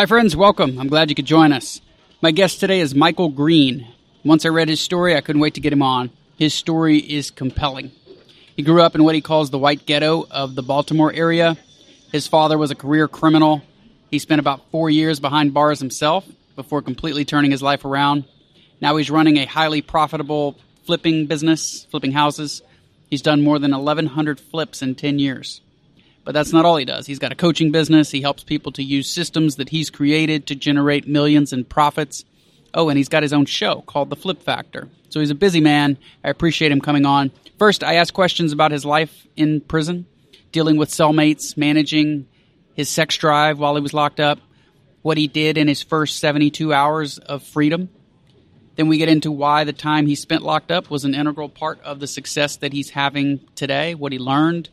Hi, friends. Welcome. I'm glad you could join us. My guest today is Michael Green. Once I read his story, I couldn't wait to get him on. His story is compelling. He grew up in what he calls the white ghetto of the Baltimore area. His father was a career criminal. He spent about four years behind bars himself before completely turning his life around. Now he's running a highly profitable flipping business, flipping houses. He's done more than 1,100 flips in 10 years. But that's not all he does. He's got a coaching business. He helps people to use systems that he's created to generate millions in profits. Oh, and he's got his own show called The Flip Factor. So he's a busy man. I appreciate him coming on. First, I asked questions about his life in prison, dealing with cellmates, managing his sex drive while he was locked up, what he did in his first 72 hours of freedom. Then we get into why the time he spent locked up was an integral part of the success that he's having today, what he learned,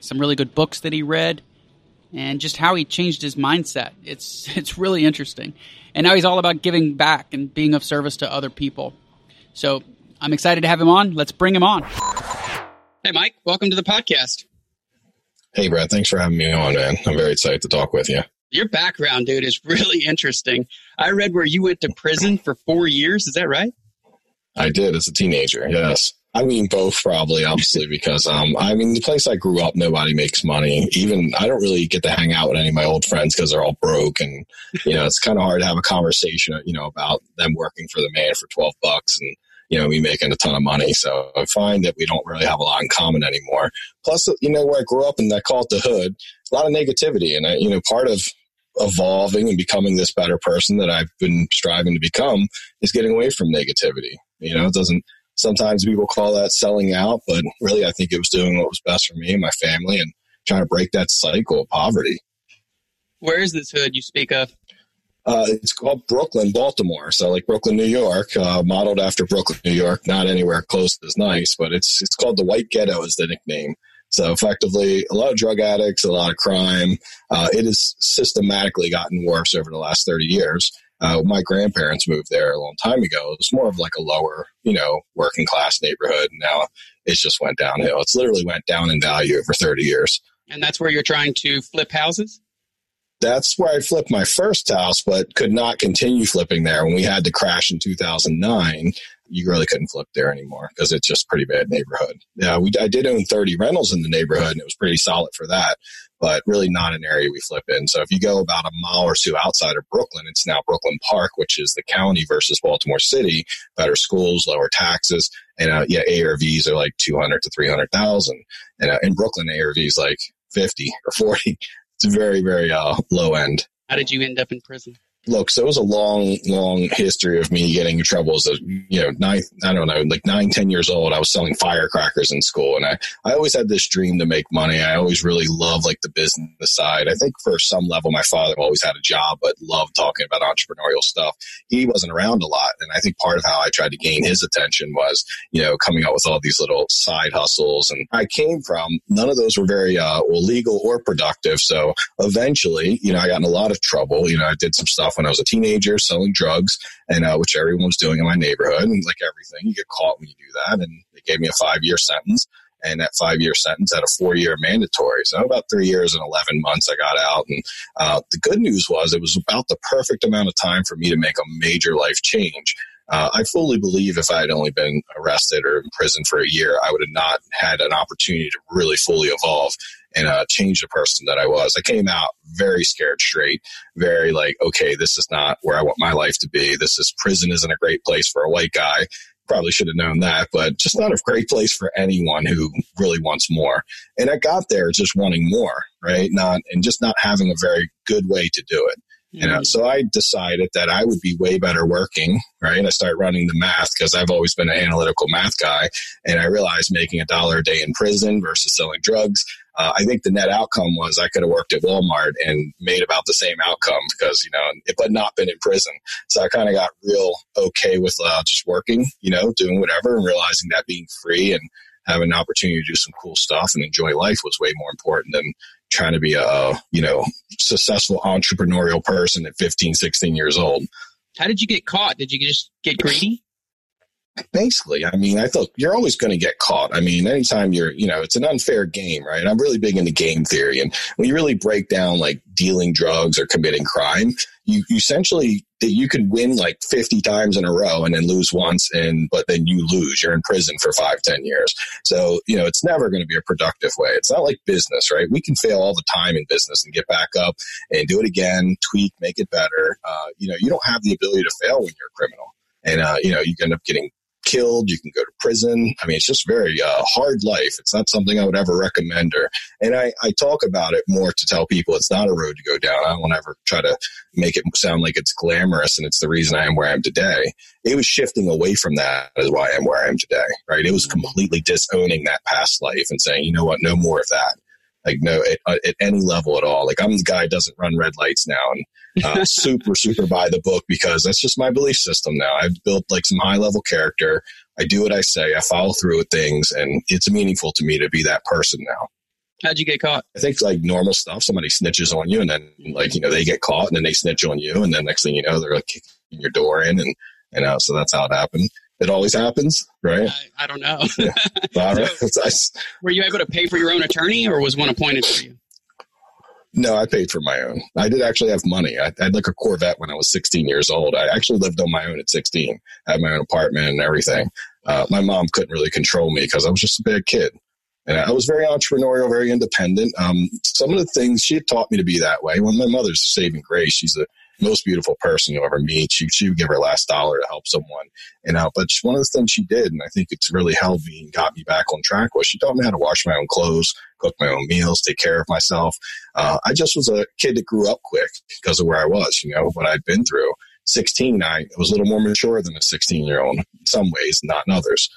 some really good books that he read, and just how he changed his mindset. It's it's really interesting. And now he's all about giving back and being of service to other people. So I'm excited to have him on. Let's bring him on. Hey, Mike, welcome to the podcast. Hey, Brad, thanks for having me on, man. I'm very excited to talk with you. Your background, dude, is really interesting. I read where you went to prison for four years. Is that right? I did as a teenager, yes. I mean, both probably, obviously, because um, I mean, the place I grew up, nobody makes money. Even I don't really get to hang out with any of my old friends because they're all broke, and you know, it's kind of hard to have a conversation, you know, about them working for the man for twelve bucks and you know me making a ton of money. So I find that we don't really have a lot in common anymore. Plus, you know, where I grew up and I call it the hood, a lot of negativity, and I, you know, part of evolving and becoming this better person that I've been striving to become is getting away from negativity. You know, it doesn't sometimes people call that selling out, but really I think it was doing what was best for me and my family and trying to break that cycle of poverty. Where is this hood you speak of? Uh, it's called Brooklyn, Baltimore. So like Brooklyn, New York, uh, modeled after Brooklyn, New York. Not anywhere close as nice, but it's it's called the White Ghetto is the nickname. So effectively, a lot of drug addicts, a lot of crime. Uh, it has systematically gotten worse over the last 30 years. Uh, my grandparents moved there a long time ago. It was more of like a lower, you know, working class neighborhood. Now it's just went downhill. It's literally went down in value over 30 years. And that's where you're trying to flip houses? That's where I flipped my first house, but could not continue flipping there. When we had to crash in 2009, you really couldn't flip there anymore because it's just pretty bad neighborhood. Yeah, we I did own 30 rentals in the neighborhood and it was pretty solid for that, but really not an area we flip in. So if you go about a mile or two outside of Brooklyn, it's now Brooklyn Park, which is the county versus Baltimore City. Better schools, lower taxes, and uh, yeah, ARVs are like 200 to 300,000, and uh, in Brooklyn ARVs like 50 or 40. It's very very uh, low end. How did you end up in prison? Look, so it was a long, long history of me getting in trouble as a, you know, nine, I don't know, like nine, ten years old. I was selling firecrackers in school and I, I always had this dream to make money. I always really loved like the business side. I think for some level, my father always had a job, but loved talking about entrepreneurial stuff. He wasn't around a lot. And I think part of how I tried to gain his attention was, you know, coming up with all these little side hustles. And I came from, none of those were very, uh, legal or productive. So eventually, you know, I got in a lot of trouble. You know, I did some stuff when I was a teenager selling drugs, and uh, which everyone was doing in my neighborhood. And like everything, you get caught when you do that. And they gave me a five year sentence. And that five year sentence had a four year mandatory. So about three years and 11 months, I got out. And uh, the good news was it was about the perfect amount of time for me to make a major life change. Uh, I fully believe if I had only been arrested or in prison for a year, I would have not had an opportunity to really fully evolve and uh, change the person that I was. I came out very scared straight, very like, okay, this is not where I want my life to be. This is prison isn't a great place for a white guy. Probably should have known that, but just not a great place for anyone who really wants more. And I got there just wanting more, right? Not, and just not having a very good way to do it. You know, so I decided that I would be way better working, right? I started running the math because I've always been an analytical math guy. And I realized making a dollar a day in prison versus selling drugs, uh, I think the net outcome was I could have worked at Walmart and made about the same outcome because, you know, but not been in prison. So I kind of got real okay with uh, just working, you know, doing whatever and realizing that being free and having an opportunity to do some cool stuff and enjoy life was way more important than trying to be a, you know, successful entrepreneurial person at 15, 16 years old. How did you get caught? Did you just get greedy? Basically, I mean, I thought you're always going to get caught. I mean, anytime you're, you know, it's an unfair game, right? I'm really big into game theory. And when you really break down like dealing drugs or committing crime, you, you essentially that you can win like 50 times in a row and then lose once and but then you lose you're in prison for five ten years so you know it's never going to be a productive way it's not like business right we can fail all the time in business and get back up and do it again tweak make it better uh, you know you don't have the ability to fail when you're a criminal and uh, you know you end up getting killed. You can go to prison. I mean, it's just very uh, hard life. It's not something I would ever recommend. Or, and I, I talk about it more to tell people it's not a road to go down. I don't ever try to make it sound like it's glamorous and it's the reason I am where I am today. It was shifting away from that is why I am where I am today. Right? It was mm-hmm. completely disowning that past life and saying, you know what, no more of that. Like no, at, uh, at any level at all. Like I'm the guy doesn't run red lights now, and uh, super super by the book because that's just my belief system now. I've built like some high level character. I do what I say. I follow through with things, and it's meaningful to me to be that person now. How'd you get caught? I think like normal stuff. Somebody snitches on you, and then like you know they get caught, and then they snitch on you, and then next thing you know they're like kicking your door in, and know so that's how it happened. It always happens, right? I, I don't know. yeah. so, were you able to pay for your own attorney, or was one appointed for you? No, I paid for my own. I did actually have money. I, I, had like a Corvette when I was 16 years old. I actually lived on my own at 16. I had my own apartment and everything. Uh, my mom couldn't really control me because I was just a bad kid. And I was very entrepreneurial, very independent. Um, some of the things she had taught me to be that way. When my mother's saving grace, she's a most beautiful person you'll ever meet. She, she would give her last dollar to help someone. You know, but one of the things she did, and I think it's really helped me and got me back on track, was she taught me how to wash my own clothes, cook my own meals, take care of myself. Uh, I just was a kid that grew up quick because of where I was, you know, what I'd been through. 16, I was a little more mature than a 16 year old in some ways, not in others.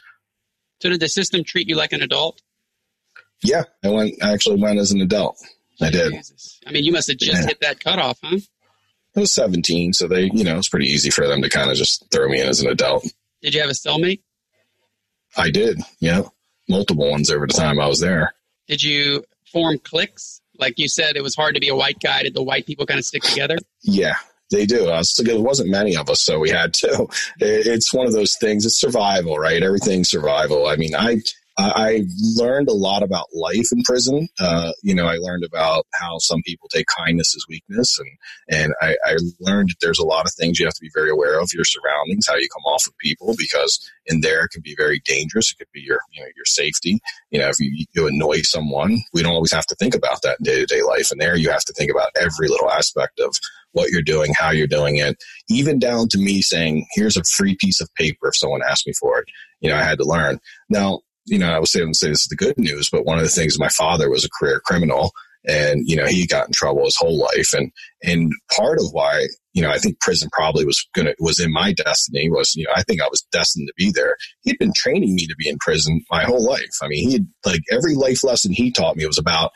So did the system treat you like an adult? Yeah, I went. I actually went as an adult. I did. I mean, you must have just yeah. hit that cutoff, huh? I was 17, so they, you know, it's pretty easy for them to kind of just throw me in as an adult. Did you have a cellmate? I did, yeah. Multiple ones over the time I was there. Did you form cliques? Like you said, it was hard to be a white guy. Did the white people kind of stick together? Yeah, they do. Uh, so there wasn't many of us, so we had to. It's one of those things. It's survival, right? Everything's survival. I mean, I I learned a lot about life in prison. Uh, you know, I learned about how some people take kindness as weakness, and and I, I, learned that there's a lot of things you have to be very aware of your surroundings, how you come off of people, because in there it can be very dangerous. It could be your you know your safety. You know, if you, you annoy someone, we don't always have to think about that in day to day life, and there you have to think about every little aspect of what you're doing, how you're doing it, even down to me saying, "Here's a free piece of paper." If someone asked me for it, you know, I had to learn now you know, I was saying say this is the good news, but one of the things my father was a career criminal and, you know, he got in trouble his whole life. And, and part of why, you know, I think prison probably was gonna, was in my destiny was, you know, I think I was destined to be there. He'd been training me to be in prison my whole life. I mean, he had like every life lesson he taught me was about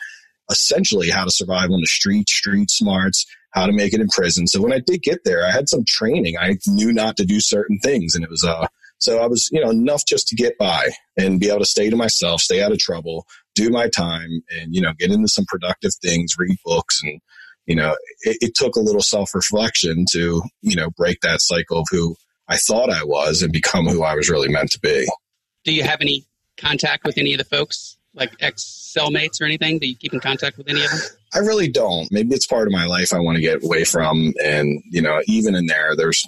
essentially how to survive on the street, street smarts, how to make it in prison. So when I did get there, I had some training. I knew not to do certain things and it was, uh, so I was, you know, enough just to get by and be able to stay to myself, stay out of trouble, do my time and, you know, get into some productive things, read books. And, you know, it, it took a little self reflection to, you know, break that cycle of who I thought I was and become who I was really meant to be. Do you have any contact with any of the folks, like ex cellmates or anything? Do you keep in contact with any of them? I really don't. Maybe it's part of my life I want to get away from. And, you know, even in there, there's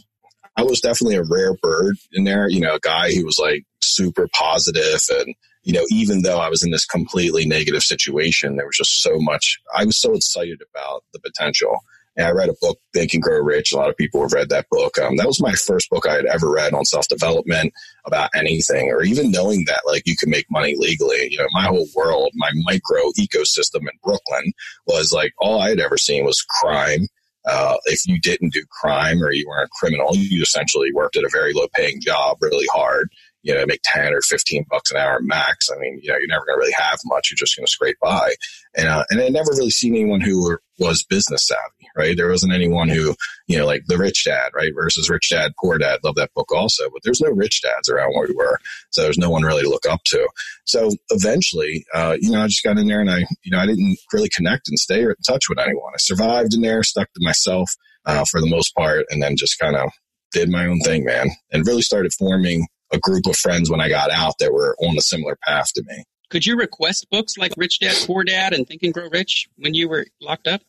I was definitely a rare bird in there, you know, a guy who was like super positive and, you know, even though I was in this completely negative situation, there was just so much, I was so excited about the potential. And I read a book, Think and Grow Rich. A lot of people have read that book. Um, that was my first book I had ever read on self development about anything, or even knowing that like you can make money legally. You know, my whole world, my micro ecosystem in Brooklyn was like all I had ever seen was crime uh, if you didn't do crime or you weren't a criminal, you essentially worked at a very low paying job really hard you know, make 10 or 15 bucks an hour max. I mean, you know, you're never going to really have much. You're just going to scrape by. And, uh, and I never really seen anyone who were, was business savvy, right? There wasn't anyone who, you know, like the rich dad, right? Versus rich dad, poor dad. Love that book also, but there's no rich dads around where we were. So there's no one really to look up to. So eventually, uh, you know, I just got in there and I, you know, I didn't really connect and stay in touch with anyone. I survived in there, stuck to myself, uh, for the most part, and then just kind of did my own thing, man, and really started forming a group of friends when I got out that were on a similar path to me. Could you request books like Rich Dad Poor Dad and Think and Grow Rich when you were locked up?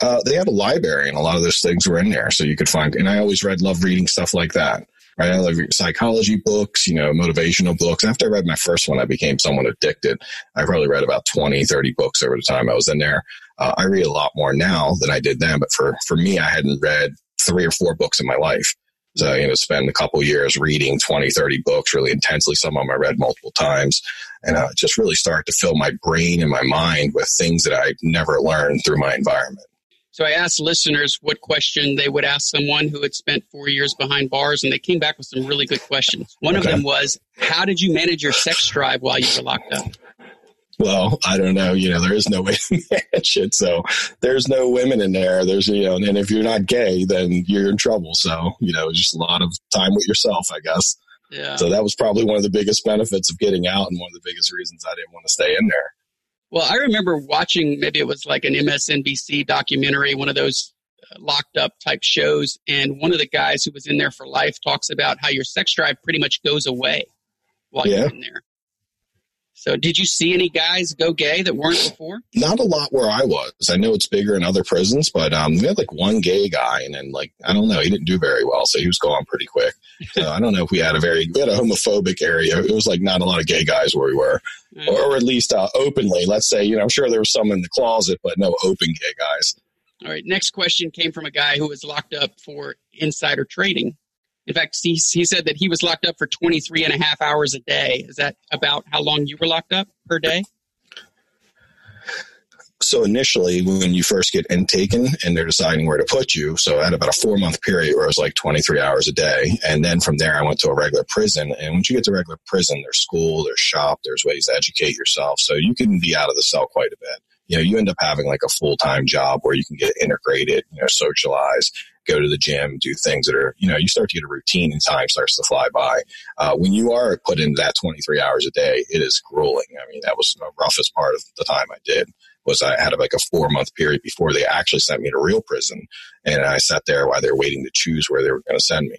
Uh, they had a library, and a lot of those things were in there, so you could find. And I always read, love reading stuff like that. Right, I love psychology books, you know, motivational books. After I read my first one, I became somewhat addicted. I probably read about 20, 30 books over the time I was in there. Uh, I read a lot more now than I did then, but for for me, I hadn't read three or four books in my life. So, you know, spend a couple years reading 20, 30 books really intensely. Some of them I read multiple times and uh, just really start to fill my brain and my mind with things that I never learned through my environment. So I asked listeners what question they would ask someone who had spent four years behind bars, and they came back with some really good questions. One okay. of them was, How did you manage your sex drive while you were locked up? Well, I don't know. You know, there is no way to manage it. So there's no women in there. There's, you know, and if you're not gay, then you're in trouble. So, you know, just a lot of time with yourself, I guess. Yeah. So that was probably one of the biggest benefits of getting out and one of the biggest reasons I didn't want to stay in there. Well, I remember watching, maybe it was like an MSNBC documentary, one of those uh, locked up type shows. And one of the guys who was in there for life talks about how your sex drive pretty much goes away while yeah. you're in there. So, did you see any guys go gay that weren't before? Not a lot where I was. I know it's bigger in other prisons, but um, we had like one gay guy, and then like I don't know, he didn't do very well, so he was gone pretty quick. So I don't know if we had a very we had a homophobic area. It was like not a lot of gay guys where we were, mm-hmm. or, or, at least uh, openly. Let's say, you know, I'm sure there was some in the closet, but no open gay guys. All right. Next question came from a guy who was locked up for insider trading. In fact, he, he said that he was locked up for 23 and a half hours a day. Is that about how long you were locked up per day? So initially, when you first get intaken and they're deciding where to put you, so I had about a four month period where it was like 23 hours a day. And then from there, I went to a regular prison. And once you get to regular prison, there's school, there's shop, there's ways to educate yourself. So you can be out of the cell quite a bit you know, you end up having like a full time job where you can get integrated, you know, socialize, go to the gym, do things that are, you know, you start to get a routine and time starts to fly by. Uh, when you are put into that 23 hours a day, it is grueling. I mean, that was the roughest part of the time I did was I had like a four month period before they actually sent me to real prison. And I sat there while they were waiting to choose where they were going to send me.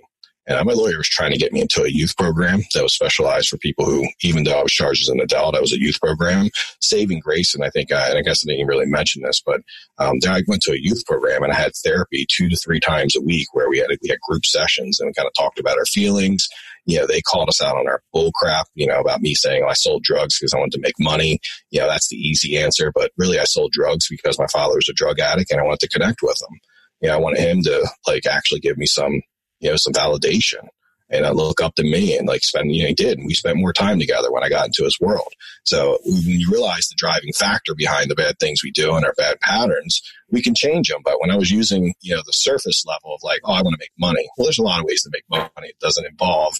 And my lawyer was trying to get me into a youth program that was specialized for people who, even though I was charged as an adult, I was a youth program. Saving Grace, and I think, I, and I guess I didn't really mention this, but um, then I went to a youth program and I had therapy two to three times a week where we had we had group sessions and we kind of talked about our feelings. You know, they called us out on our bull crap, you know, about me saying oh, I sold drugs because I wanted to make money. You know, that's the easy answer, but really I sold drugs because my father was a drug addict and I wanted to connect with him. You know, I wanted him to like actually give me some you know, some validation and I look up to me and like spend, you know, he did. And we spent more time together when I got into his world. So when you realize the driving factor behind the bad things we do and our bad patterns, we can change them. But when I was using, you know, the surface level of like, oh, I want to make money. Well, there's a lot of ways to make money. It doesn't involve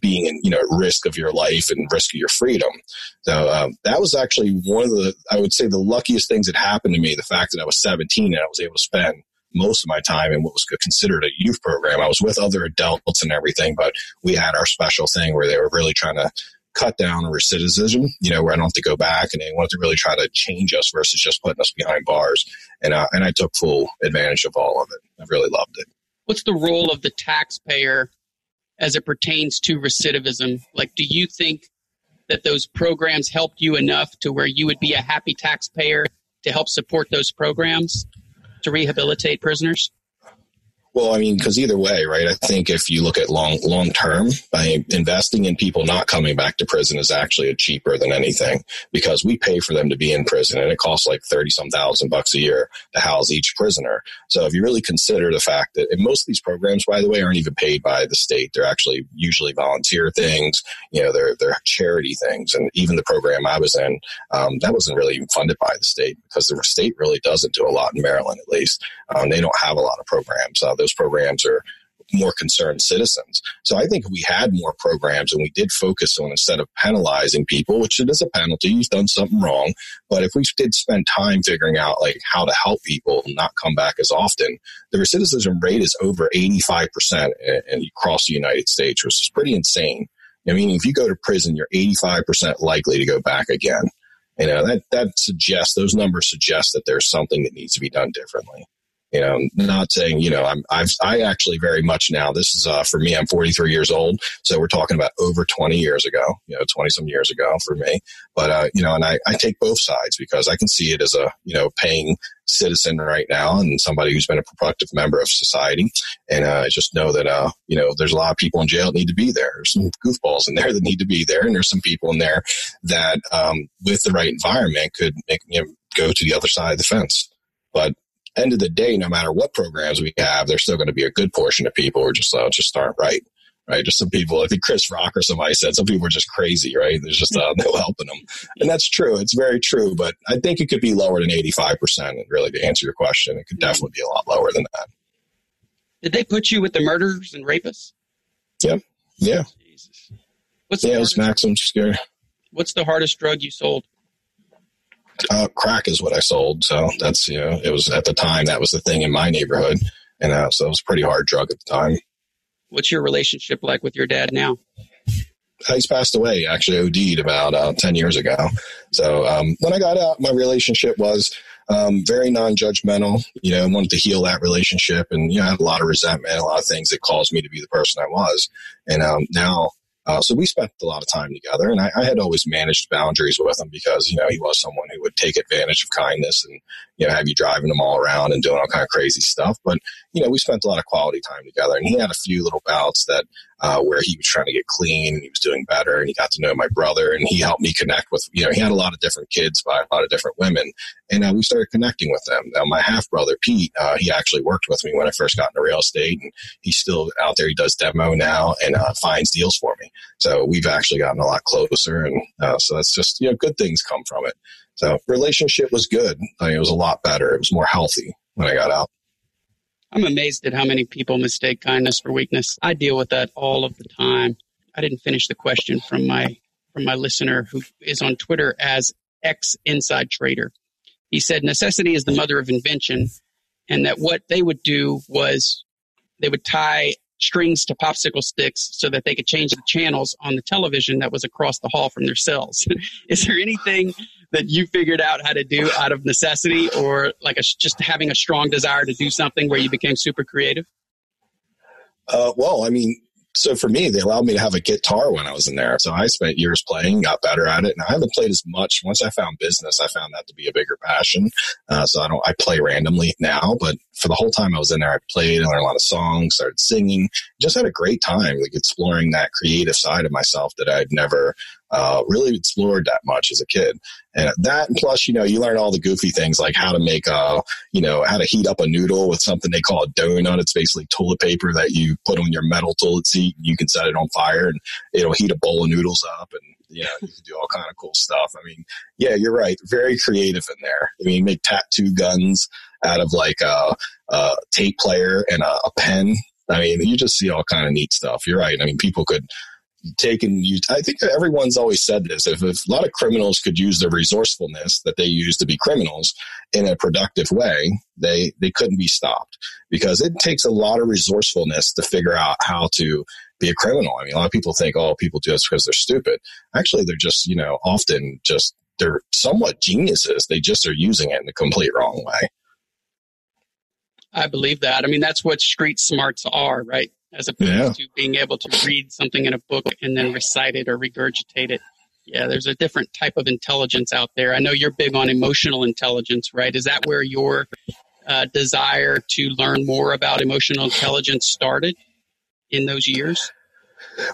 being in, you know, risk of your life and risk of your freedom. So um, that was actually one of the, I would say the luckiest things that happened to me. The fact that I was 17 and I was able to spend most of my time in what was considered a youth program. I was with other adults and everything, but we had our special thing where they were really trying to cut down recidivism, you know, where I don't have to go back and they wanted to really try to change us versus just putting us behind bars. And, and I took full advantage of all of it. I really loved it. What's the role of the taxpayer as it pertains to recidivism? Like, do you think that those programs helped you enough to where you would be a happy taxpayer to help support those programs? To rehabilitate prisoners? Well, I mean, because either way, right? I think if you look at long long term, by investing in people not coming back to prison is actually cheaper than anything because we pay for them to be in prison, and it costs like thirty some thousand bucks a year to house each prisoner. So if you really consider the fact that most of these programs, by the way, aren't even paid by the state; they're actually usually volunteer things. You know, they're they're charity things, and even the program I was in, um, that wasn't really even funded by the state because the state really doesn't do a lot in Maryland, at least. Um, they don't have a lot of programs. Uh, those programs are more concerned citizens. So I think we had more programs and we did focus on instead of penalizing people, which it is a penalty, you've done something wrong. But if we did spend time figuring out like how to help people not come back as often, the recidivism rate is over 85% in, in across the United States, which is pretty insane. I mean, if you go to prison, you're 85% likely to go back again. You know, that, that suggests, those numbers suggest that there's something that needs to be done differently. You know, not saying, you know, I'm, I've, I actually very much now, this is, uh, for me, I'm 43 years old. So we're talking about over 20 years ago, you know, 20 some years ago for me. But, uh, you know, and I, I take both sides because I can see it as a, you know, paying citizen right now and somebody who's been a productive member of society. And uh, I just know that, uh, you know, there's a lot of people in jail that need to be there. There's some goofballs in there that need to be there. And there's some people in there that, um, with the right environment could make, you know, go to the other side of the fence. But end of the day, no matter what programs we have, there's still going to be a good portion of people who are just, uh, just aren't right. Right. Just some people, I think Chris Rock or somebody said some people are just crazy, right? There's just uh, no helping them. And that's true. It's very true. But I think it could be lower than 85%. And really, to answer your question, it could definitely be a lot lower than that. Did they put you with the murderers and rapists? Yep. Yeah. Jesus. What's yeah, it was Maximum Security. What's the hardest drug you sold? Uh, crack is what I sold. So that's, you know, it was at the time that was the thing in my neighborhood. And uh, so it was a pretty hard drug at the time. What's your relationship like with your dad now? He's passed away, actually OD'd about uh, 10 years ago. So um, when I got out, my relationship was um, very non-judgmental, you know, wanted to heal that relationship and, you know, I had a lot of resentment, a lot of things that caused me to be the person I was. And um, now uh, so we spent a lot of time together, and I, I, had always managed boundaries with him because you know he was someone who would take advantage of kindness and you know have you driving him all around and doing all kind of crazy stuff. But you know we spent a lot of quality time together, and he had a few little bouts that uh, where he was trying to get clean and he was doing better, and he got to know my brother, and he helped me connect with you know he had a lot of different kids by a lot of different women, and uh, we started connecting with them. Now my half brother Pete, uh, he actually worked with me when I first got into real estate, and he's still out there. He does demo now and uh, finds deals for me. So we've actually gotten a lot closer. And uh, so that's just, you know, good things come from it. So relationship was good. I mean, it was a lot better. It was more healthy when I got out. I'm amazed at how many people mistake kindness for weakness. I deal with that all of the time. I didn't finish the question from my from my listener who is on Twitter as ex inside trader. He said necessity is the mother of invention and that what they would do was they would tie strings to popsicle sticks so that they could change the channels on the television that was across the hall from their cells. Is there anything that you figured out how to do out of necessity or like a, just having a strong desire to do something where you became super creative? Uh, well, I mean, so for me, they allowed me to have a guitar when I was in there. So I spent years playing, got better at it, and I haven't played as much. Once I found business, I found that to be a bigger passion. Uh, so I don't, I play randomly now, but for the whole time I was in there, I played, I learned a lot of songs, started singing, just had a great time, like exploring that creative side of myself that I'd never uh, really explored that much as a kid. And that, and plus, you know, you learn all the goofy things like how to make a, you know, how to heat up a noodle with something they call a donut. It's basically toilet paper that you put on your metal toilet seat. And you can set it on fire and it'll heat a bowl of noodles up and, you know, you can do all kind of cool stuff. I mean, yeah, you're right. Very creative in there. I mean, make tattoo guns out of like a, a tape player and a, a pen. I mean, you just see all kind of neat stuff. You're right. I mean, people could taken you I think everyone's always said this. If, if, a lot of criminals could use the resourcefulness that they use to be criminals in a productive way, they they couldn't be stopped because it takes a lot of resourcefulness to figure out how to be a criminal. I mean, a lot of people think, oh, people do this because they're stupid. Actually, they're just you know often just they're somewhat geniuses. They just are using it in a complete wrong way. I believe that. I mean, that's what street smarts are, right? As opposed yeah. to being able to read something in a book and then recite it or regurgitate it. Yeah, there's a different type of intelligence out there. I know you're big on emotional intelligence, right? Is that where your uh, desire to learn more about emotional intelligence started in those years?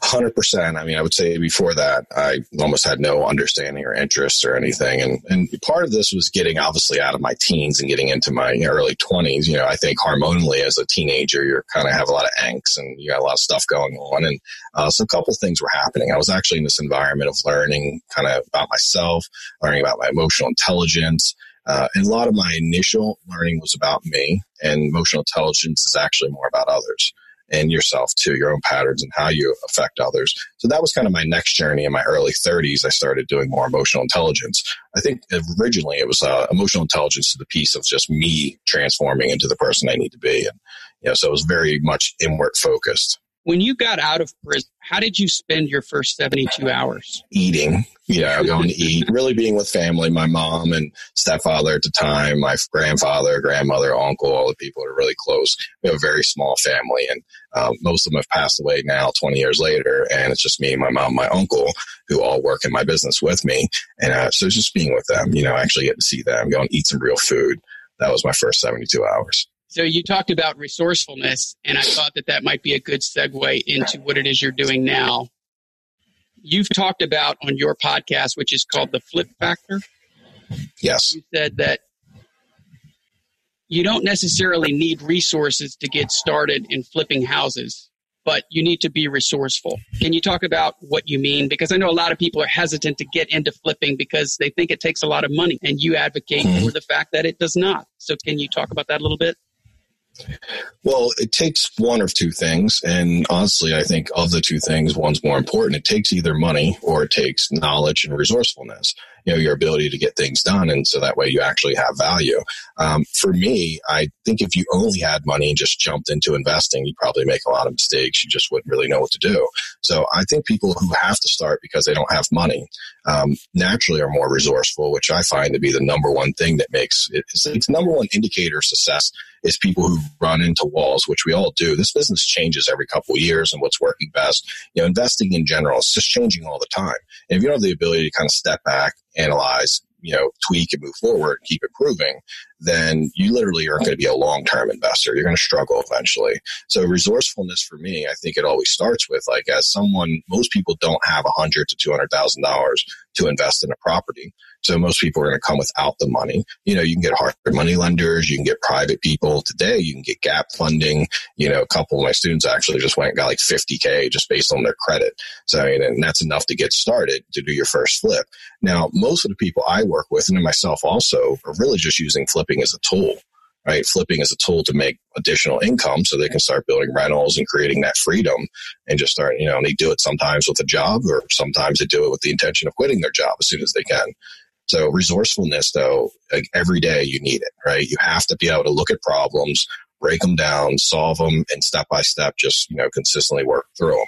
Hundred percent. I mean, I would say before that, I almost had no understanding or interest or anything. And and part of this was getting obviously out of my teens and getting into my early twenties. You know, I think hormonally as a teenager, you're kind of have a lot of angst and you got a lot of stuff going on. And uh, so a couple things were happening. I was actually in this environment of learning kind of about myself, learning about my emotional intelligence. Uh, and a lot of my initial learning was about me, and emotional intelligence is actually more about others. And yourself too, your own patterns and how you affect others. So that was kind of my next journey in my early 30s. I started doing more emotional intelligence. I think originally it was uh, emotional intelligence to the piece of just me transforming into the person I need to be. And, you know, so it was very much inward focused. When you got out of prison, how did you spend your first 72 hours? Eating, you know, going to eat, really being with family, my mom and stepfather at the time, my grandfather, grandmother, uncle, all the people are really close. We have a very small family and um, most of them have passed away now 20 years later. And it's just me, my mom, my uncle who all work in my business with me. And uh, so it's just being with them, you know, actually get to see them, go and eat some real food. That was my first 72 hours. So you talked about resourcefulness, and I thought that that might be a good segue into what it is you're doing now. You've talked about on your podcast, which is called the Flip Factor. Yes. You said that you don't necessarily need resources to get started in flipping houses, but you need to be resourceful. Can you talk about what you mean? Because I know a lot of people are hesitant to get into flipping because they think it takes a lot of money, and you advocate mm-hmm. for the fact that it does not. So, can you talk about that a little bit? Well, it takes one of two things. And honestly, I think of the two things, one's more important. It takes either money or it takes knowledge and resourcefulness you know your ability to get things done and so that way you actually have value um, for me i think if you only had money and just jumped into investing you'd probably make a lot of mistakes you just wouldn't really know what to do so i think people who have to start because they don't have money um, naturally are more resourceful which i find to be the number one thing that makes it, it's, it's number one indicator of success is people who run into walls, which we all do. This business changes every couple years and what's working best. You know, investing in general is just changing all the time. And if you don't have the ability to kind of step back, analyze, you know, tweak and move forward keep improving, then you literally aren't going to be a long term investor. You're going to struggle eventually. So resourcefulness for me, I think it always starts with like as someone, most people don't have a hundred to two hundred thousand dollars to invest in a property. So most people are going to come without the money. You know, you can get hard money lenders, you can get private people today, you can get gap funding. You know, a couple of my students actually just went and got like 50K just based on their credit. So, I mean, and that's enough to get started to do your first flip. Now, most of the people I work with and myself also are really just using flipping as a tool right? Flipping as a tool to make additional income so they can start building rentals and creating that freedom and just start, you know, and they do it sometimes with a job or sometimes they do it with the intention of quitting their job as soon as they can. So resourcefulness, though, like every day you need it, right? You have to be able to look at problems, break them down, solve them, and step by step, just you know, consistently work through them.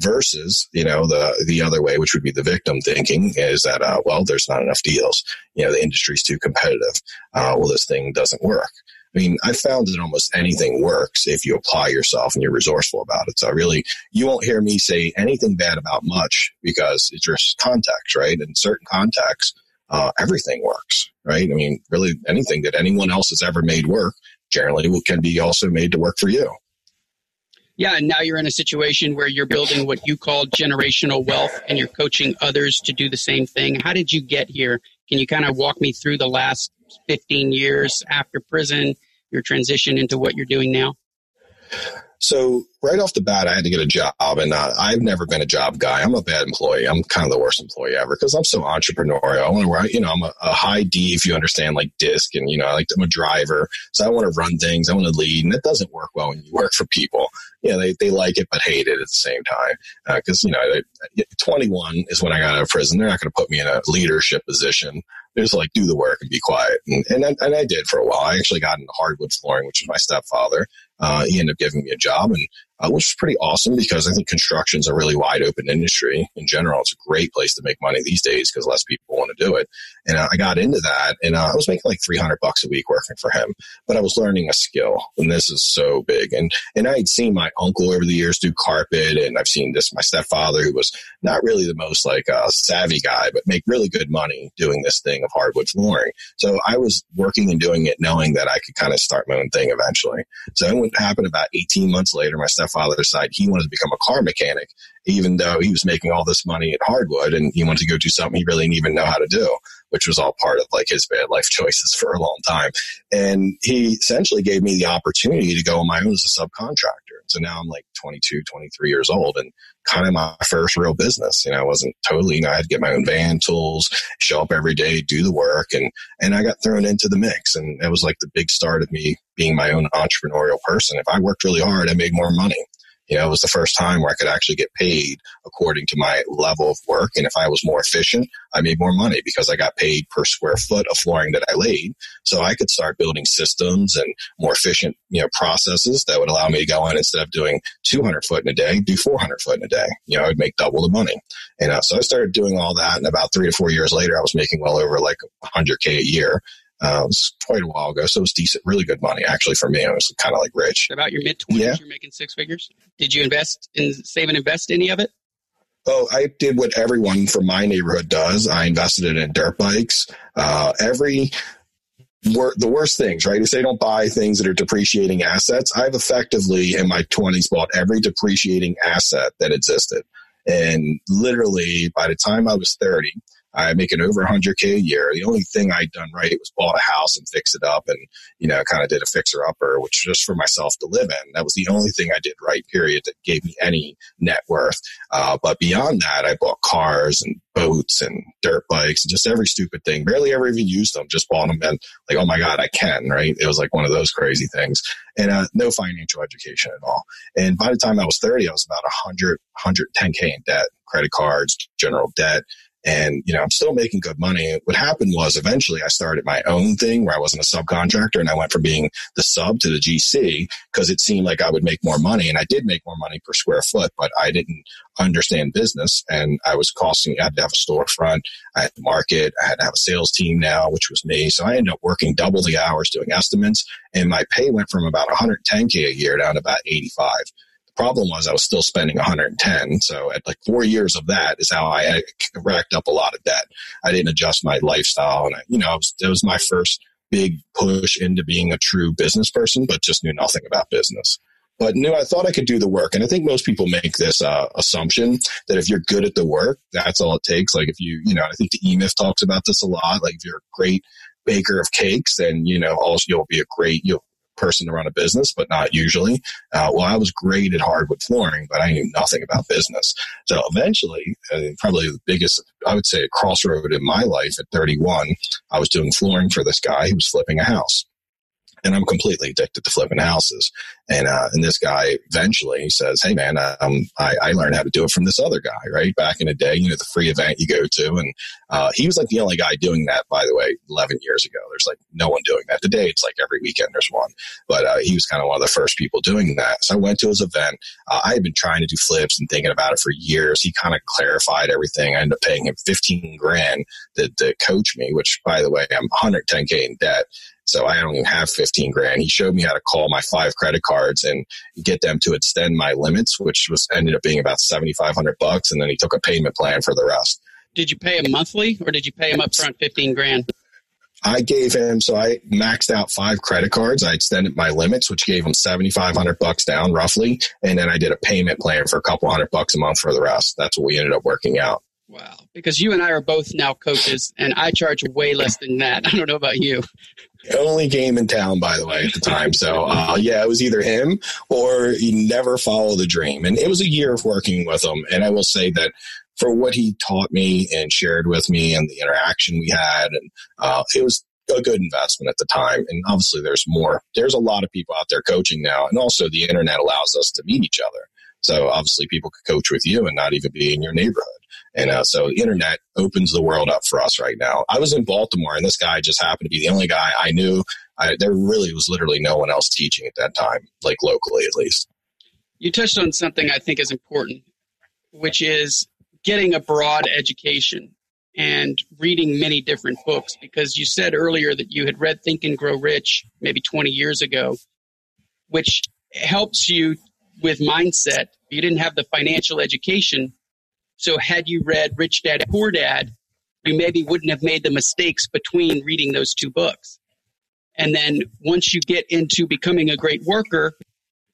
Versus, you know, the the other way, which would be the victim thinking, is that uh, well, there's not enough deals. You know, the industry's too competitive. Uh, well, this thing doesn't work. I mean, I found that almost anything works if you apply yourself and you're resourceful about it. So really, you won't hear me say anything bad about much because it's just context, right? In certain contexts, uh, everything works, right? I mean, really anything that anyone else has ever made work generally can be also made to work for you. Yeah, and now you're in a situation where you're building what you call generational wealth and you're coaching others to do the same thing. How did you get here? Can you kind of walk me through the last 15 years after prison, your transition into what you're doing now? So right off the bat, I had to get a job, and uh, I've never been a job guy. I'm a bad employee. I'm kind of the worst employee ever because I'm so entrepreneurial. I want to write, you know, I'm a, a, high D if you understand, like disc, and you know, like I'm a driver, so I want to run things. I want to lead, and it doesn't work well when you work for people. Know, they they like it but hate it at the same time because uh, you know, they, 21 is when I got out of prison. They're not going to put me in a leadership position just like do the work and be quiet. And, and, I, and I did for a while. I actually got into hardwood flooring, which was my stepfather. Uh, he ended up giving me a job and uh, which is pretty awesome because I think construction's a really wide open industry in general. It's a great place to make money these days because less people want to do it. And uh, I got into that and uh, I was making like 300 bucks a week working for him, but I was learning a skill and this is so big. And, and I had seen my uncle over the years do carpet and I've seen this, my stepfather who was not really the most like uh, savvy guy, but make really good money doing this thing of hardwood flooring. So I was working and doing it knowing that I could kind of start my own thing eventually. So what happened about 18 months later, my stepfather stepfather side, he wanted to become a car mechanic, even though he was making all this money at Hardwood and he wanted to go do something he really didn't even know how to do, which was all part of like his bad life choices for a long time. And he essentially gave me the opportunity to go on my own as a subcontractor. So now I'm like 22, 23 years old and kind of my first real business. You know, I wasn't totally, you know, I had to get my own van tools, show up every day, do the work. And, and I got thrown into the mix. And it was like the big start of me being my own entrepreneurial person. If I worked really hard, I made more money. You know, it was the first time where I could actually get paid according to my level of work. And if I was more efficient, I made more money because I got paid per square foot of flooring that I laid. So I could start building systems and more efficient, you know, processes that would allow me to go in instead of doing 200 foot in a day, do 400 foot in a day. You know, I'd make double the money. And uh, so I started doing all that. And about three to four years later, I was making well over like 100K a year. Uh, it was quite a while ago, so it was decent, really good money actually for me. I was kind of like rich. About your mid twenties, Yeah. you're making six figures. Did you invest in save and invest any of it? Oh, I did what everyone from my neighborhood does. I invested it in dirt bikes. Uh, every wor- the worst things, right? Is they don't buy things that are depreciating assets. I've effectively in my twenties bought every depreciating asset that existed, and literally by the time I was thirty. I'm making over 100k a year. The only thing I'd done right was bought a house and fix it up, and you know, kind of did a fixer upper, which just for myself to live in. That was the only thing I did right. Period. That gave me any net worth. Uh, but beyond that, I bought cars and boats and dirt bikes and just every stupid thing. Barely ever even used them. Just bought them and like, oh my god, I can. Right? It was like one of those crazy things. And uh, no financial education at all. And by the time I was 30, I was about 100, 110k in debt, credit cards, general debt. And, you know, I'm still making good money. What happened was eventually I started my own thing where I wasn't a subcontractor and I went from being the sub to the GC because it seemed like I would make more money. And I did make more money per square foot, but I didn't understand business and I was costing, I had to have a storefront. I had to market. I had to have a sales team now, which was me. So I ended up working double the hours doing estimates and my pay went from about 110K a year down to about 85 problem was I was still spending 110. So at like four years of that is how I racked up a lot of debt. I didn't adjust my lifestyle, and I, you know, it was, was my first big push into being a true business person, but just knew nothing about business. But knew I thought I could do the work, and I think most people make this uh, assumption that if you're good at the work, that's all it takes. Like if you, you know, I think the E Myth talks about this a lot. Like if you're a great baker of cakes, then you know, also you'll be a great, you'll person to run a business, but not usually. Uh, well, I was great at hardwood flooring, but I knew nothing about business. So eventually, uh, probably the biggest, I would say, a crossroad in my life at 31, I was doing flooring for this guy who was flipping a house. And I'm completely addicted to flipping houses. And uh, and this guy eventually says, "Hey man, um, I, I learned how to do it from this other guy, right? Back in the day, you know, the free event you go to, and uh, he was like the only guy doing that. By the way, 11 years ago, there's like no one doing that today. It's like every weekend there's one, but uh, he was kind of one of the first people doing that. So I went to his event. Uh, I had been trying to do flips and thinking about it for years. He kind of clarified everything. I ended up paying him 15 grand to, to coach me, which by the way, I'm 110k in debt. So I don't even have 15 grand. He showed me how to call my five credit cards and get them to extend my limits, which was ended up being about 7,500 bucks. And then he took a payment plan for the rest. Did you pay him monthly or did you pay him up front 15 grand? I gave him, so I maxed out five credit cards. I extended my limits, which gave him 7,500 bucks down roughly. And then I did a payment plan for a couple hundred bucks a month for the rest. That's what we ended up working out. Wow. Because you and I are both now coaches and I charge way less than that. I don't know about you. Only game in town, by the way, at the time. So, uh, yeah, it was either him or you never follow the dream. And it was a year of working with him. And I will say that for what he taught me and shared with me and the interaction we had, and uh, it was a good investment at the time. And obviously, there's more. There's a lot of people out there coaching now, and also the internet allows us to meet each other. So obviously, people could coach with you and not even be in your neighborhood. And uh, so the internet opens the world up for us right now. I was in Baltimore, and this guy just happened to be the only guy I knew. I, there really was literally no one else teaching at that time, like locally at least. You touched on something I think is important, which is getting a broad education and reading many different books. Because you said earlier that you had read Think and Grow Rich maybe 20 years ago, which helps you with mindset. You didn't have the financial education. So had you read Rich Dad Poor Dad, you maybe wouldn't have made the mistakes between reading those two books. And then once you get into becoming a great worker,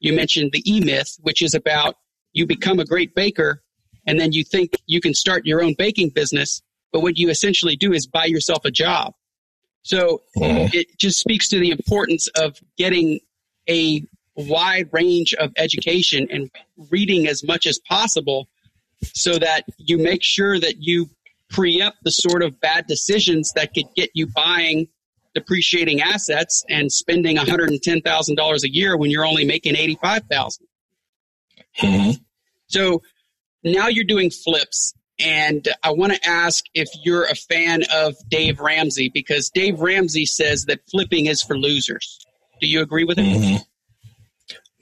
you mentioned the E Myth, which is about you become a great baker and then you think you can start your own baking business. But what you essentially do is buy yourself a job. So mm-hmm. it just speaks to the importance of getting a wide range of education and reading as much as possible so that you make sure that you preempt the sort of bad decisions that could get you buying depreciating assets and spending $110,000 a year when you're only making 85,000. Mm-hmm. So now you're doing flips. And I want to ask if you're a fan of Dave Ramsey because Dave Ramsey says that flipping is for losers. Do you agree with him? Mm-hmm.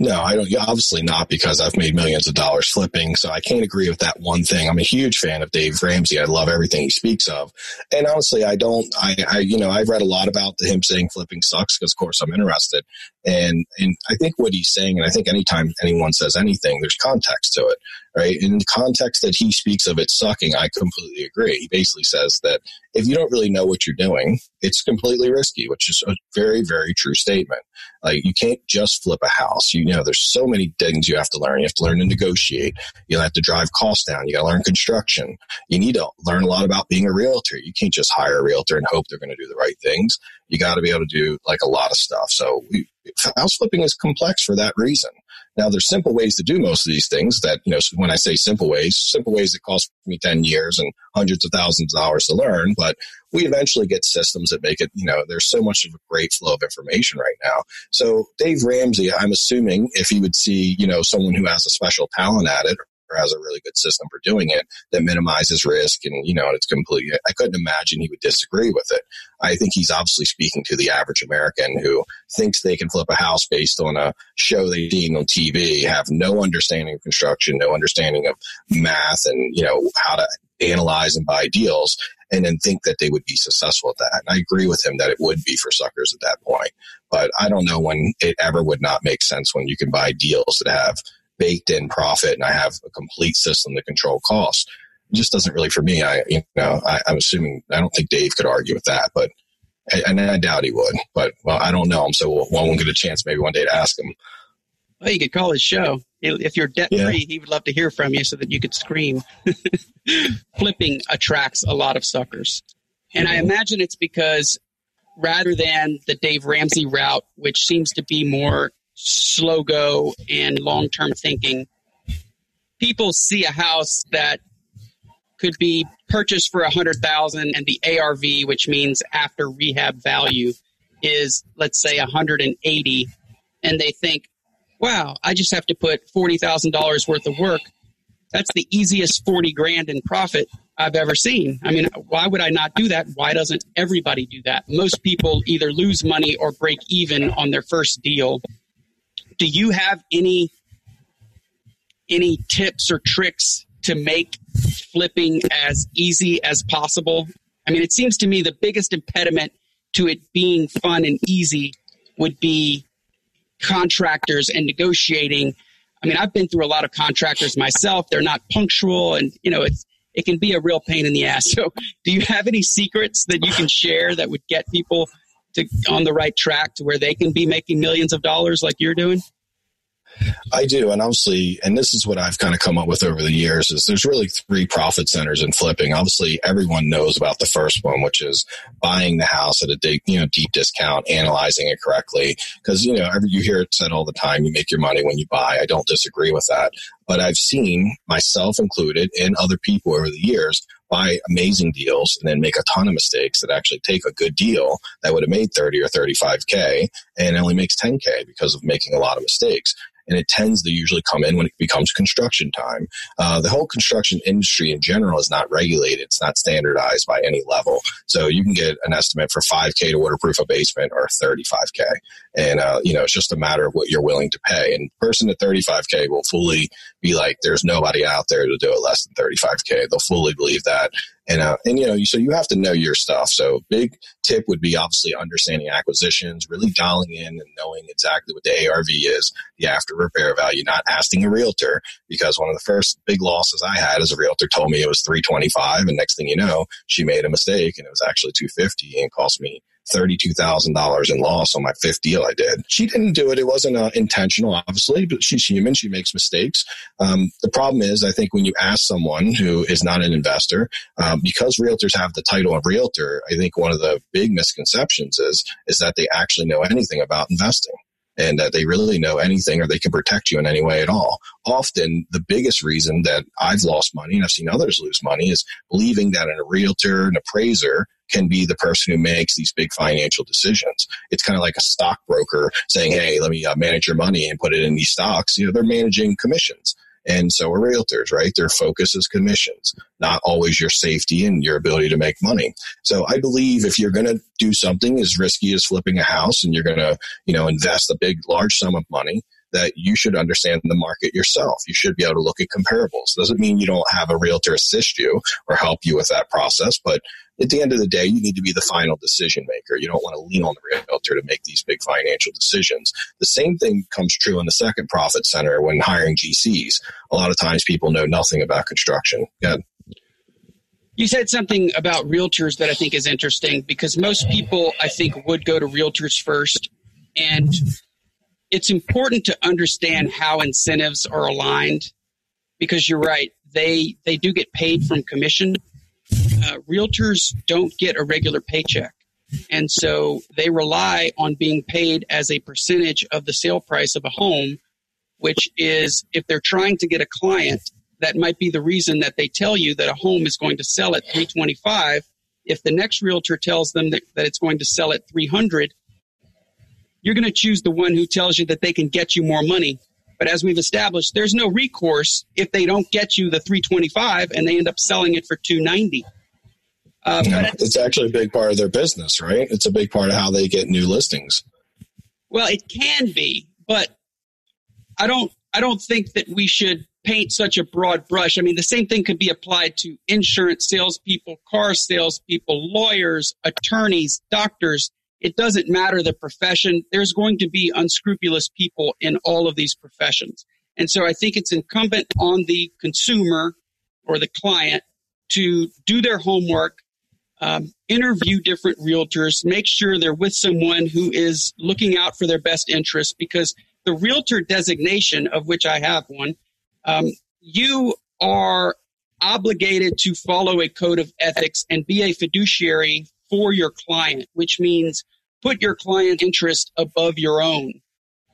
No, I don't. Obviously not because I've made millions of dollars flipping. So I can't agree with that one thing. I'm a huge fan of Dave Ramsey. I love everything he speaks of. And honestly, I don't, I, I you know, I've read a lot about him saying flipping sucks because of course I'm interested. And, and I think what he's saying, and I think anytime anyone says anything, there's context to it, right? And in the context that he speaks of it sucking, I completely agree. He basically says that if you don't really know what you're doing, it's completely risky, which is a very, very true statement. Like you can't just flip a house. You know, there's so many things you have to learn. You have to learn to negotiate. You have to drive costs down. You got to learn construction. You need to learn a lot about being a realtor. You can't just hire a realtor and hope they're going to do the right things. You got to be able to do like a lot of stuff. So we, house flipping is complex for that reason. Now there's simple ways to do most of these things that, you know, when I say simple ways, simple ways that cost me 10 years and hundreds of thousands of dollars to learn, but we eventually get systems that make it, you know, there's so much of a great flow of information right now. So Dave Ramsey, I'm assuming if he would see, you know, someone who has a special talent at it has a really good system for doing it that minimizes risk and you know it's completely i couldn't imagine he would disagree with it i think he's obviously speaking to the average american who thinks they can flip a house based on a show they've seen on tv have no understanding of construction no understanding of math and you know how to analyze and buy deals and then think that they would be successful at that. And I agree with him that it would be for suckers at that point. But I don't know when it ever would not make sense when you can buy deals that have baked in profit and I have a complete system to control costs. It just doesn't really for me. I, you know, I, am assuming, I don't think Dave could argue with that, but, and I doubt he would, but well, I don't know him. So we'll, won't get a chance maybe one day to ask him. Well, you could call his show. If you're debt free, yeah. he would love to hear from you so that you could scream. Flipping attracts a lot of suckers. And I imagine it's because rather than the Dave Ramsey route, which seems to be more slow go and long term thinking. People see a house that could be purchased for a hundred thousand and the ARV, which means after rehab value, is let's say a 180, and they think, "Wow, I just have to put forty thousand dollars worth of work. That's the easiest forty grand in profit I've ever seen. I mean, why would I not do that? Why doesn't everybody do that? Most people either lose money or break even on their first deal do you have any any tips or tricks to make flipping as easy as possible? I mean, it seems to me the biggest impediment to it being fun and easy would be contractors and negotiating. I mean, I've been through a lot of contractors myself. They're not punctual and, you know, it's, it can be a real pain in the ass. So do you have any secrets that you can share that would get people to on the right track to where they can be making millions of dollars like you're doing? I do. And obviously, and this is what I've kind of come up with over the years is there's really three profit centers in flipping. Obviously, everyone knows about the first one, which is buying the house at a deep, you know, deep discount, analyzing it correctly. Cause, you know, every, you hear it said all the time, you make your money when you buy. I don't disagree with that. But I've seen myself included and other people over the years buy amazing deals and then make a ton of mistakes that actually take a good deal that would have made 30 or 35K and only makes 10K because of making a lot of mistakes and it tends to usually come in when it becomes construction time. Uh, the whole construction industry in general is not regulated; it's not standardized by any level. So you can get an estimate for 5K to waterproof a basement or 35K, and uh, you know it's just a matter of what you're willing to pay. And person at 35K will fully be like, "There's nobody out there to do it less than 35K." They'll fully believe that, and uh, and you know, so you have to know your stuff. So big tip would be obviously understanding acquisitions, really dialing in and knowing exactly what the ARV is, the after repair value, not asking a realtor because one of the first big losses I had as a realtor told me it was 325 and next thing you know, she made a mistake and it was actually 250 and cost me $32,000 in loss on my fifth deal I did. She didn't do it. It wasn't uh, intentional, obviously, but she's human. She makes mistakes. Um, the problem is, I think when you ask someone who is not an investor, um, because realtors have the title of realtor, I think one of the big misconceptions is, is that they actually know anything about investing and that they really know anything or they can protect you in any way at all. Often the biggest reason that I've lost money and I've seen others lose money is believing that a realtor, an appraiser can be the person who makes these big financial decisions. It's kind of like a stockbroker saying, Hey, let me uh, manage your money and put it in these stocks. You know, they're managing commissions And so are realtors, right? Their focus is commissions, not always your safety and your ability to make money. So I believe if you're going to do something as risky as flipping a house and you're going to, you know, invest a big, large sum of money, that you should understand the market yourself. You should be able to look at comparables. Doesn't mean you don't have a realtor assist you or help you with that process, but at the end of the day, you need to be the final decision maker. You don't want to lean on the realtor to make these big financial decisions. The same thing comes true in the second profit center when hiring GCs. A lot of times people know nothing about construction. Yeah. You said something about realtors that I think is interesting because most people, I think, would go to realtors first. And it's important to understand how incentives are aligned because you're right they they do get paid from commission uh, realtors don't get a regular paycheck and so they rely on being paid as a percentage of the sale price of a home which is if they're trying to get a client that might be the reason that they tell you that a home is going to sell at 325 if the next realtor tells them that, that it's going to sell at 300 you're going to choose the one who tells you that they can get you more money. But as we've established, there's no recourse if they don't get you the 325 and they end up selling it for 290. Uh, yeah, it's actually a big part of their business, right? It's a big part of how they get new listings. Well, it can be, but I don't. I don't think that we should paint such a broad brush. I mean, the same thing could be applied to insurance salespeople, car salespeople, lawyers, attorneys, doctors it doesn't matter the profession. There's going to be unscrupulous people in all of these professions. And so I think it's incumbent on the consumer or the client to do their homework, um, interview different realtors, make sure they're with someone who is looking out for their best interests because the realtor designation, of which I have one, um, you are obligated to follow a code of ethics and be a fiduciary for your client, which means put your client interest above your own.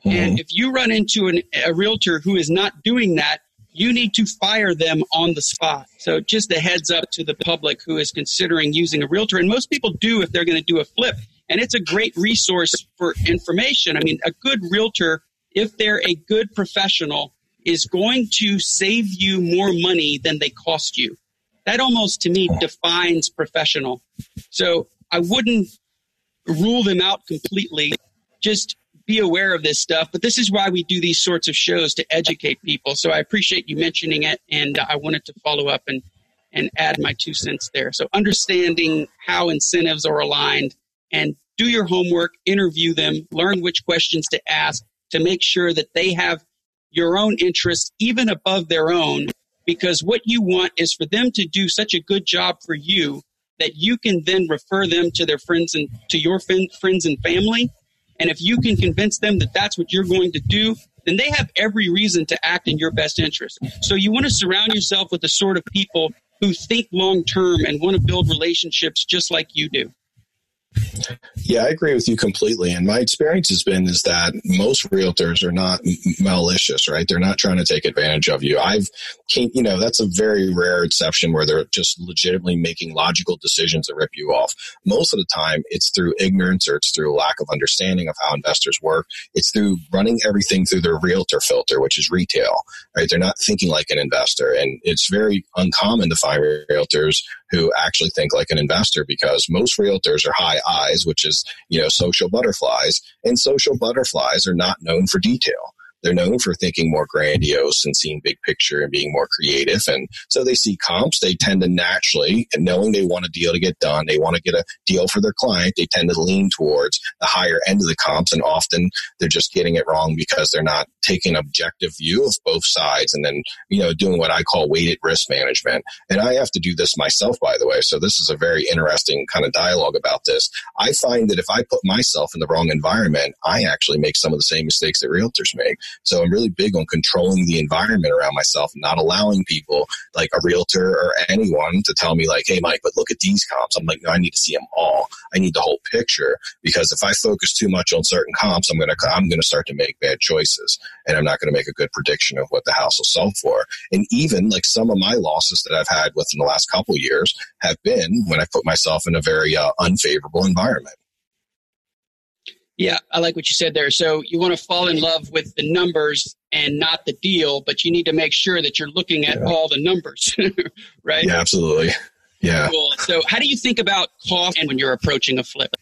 Mm-hmm. And if you run into an, a realtor who is not doing that, you need to fire them on the spot. So just a heads up to the public who is considering using a realtor. And most people do if they're going to do a flip. And it's a great resource for information. I mean, a good realtor, if they're a good professional, is going to save you more money than they cost you. That almost to me defines professional. So I wouldn't rule them out completely. Just be aware of this stuff. But this is why we do these sorts of shows to educate people. So I appreciate you mentioning it, and I wanted to follow up and and add my two cents there. So understanding how incentives are aligned and do your homework, interview them, learn which questions to ask to make sure that they have your own interests even above their own because what you want is for them to do such a good job for you that you can then refer them to their friends and to your friends and family. And if you can convince them that that's what you're going to do, then they have every reason to act in your best interest. So you want to surround yourself with the sort of people who think long term and want to build relationships just like you do. Yeah, I agree with you completely. And my experience has been is that most realtors are not malicious, right? They're not trying to take advantage of you. I've, you know, that's a very rare exception where they're just legitimately making logical decisions to rip you off. Most of the time, it's through ignorance or it's through lack of understanding of how investors work. It's through running everything through their realtor filter, which is retail, right? They're not thinking like an investor. And it's very uncommon to find realtors who actually think like an investor because most realtors are high eyes, which is, you know, social butterflies and social butterflies are not known for detail. They're known for thinking more grandiose and seeing big picture and being more creative. And so they see comps. They tend to naturally, and knowing they want a deal to get done, they want to get a deal for their client. They tend to lean towards the higher end of the comps. And often they're just getting it wrong because they're not taking an objective view of both sides and then, you know, doing what I call weighted risk management. And I have to do this myself, by the way. So this is a very interesting kind of dialogue about this. I find that if I put myself in the wrong environment, I actually make some of the same mistakes that realtors make. So I'm really big on controlling the environment around myself, not allowing people like a realtor or anyone to tell me like, Hey, Mike, but look at these comps. I'm like, no, I need to see them all. I need the whole picture because if I focus too much on certain comps, I'm going to, I'm going to start to make bad choices and I'm not going to make a good prediction of what the house will sell for. And even like some of my losses that I've had within the last couple years have been when I put myself in a very uh, unfavorable environment. Yeah, I like what you said there. So you want to fall in love with the numbers and not the deal, but you need to make sure that you're looking at yeah. all the numbers, right? Yeah, absolutely. Yeah. Cool. So, how do you think about cost when you're approaching a flip?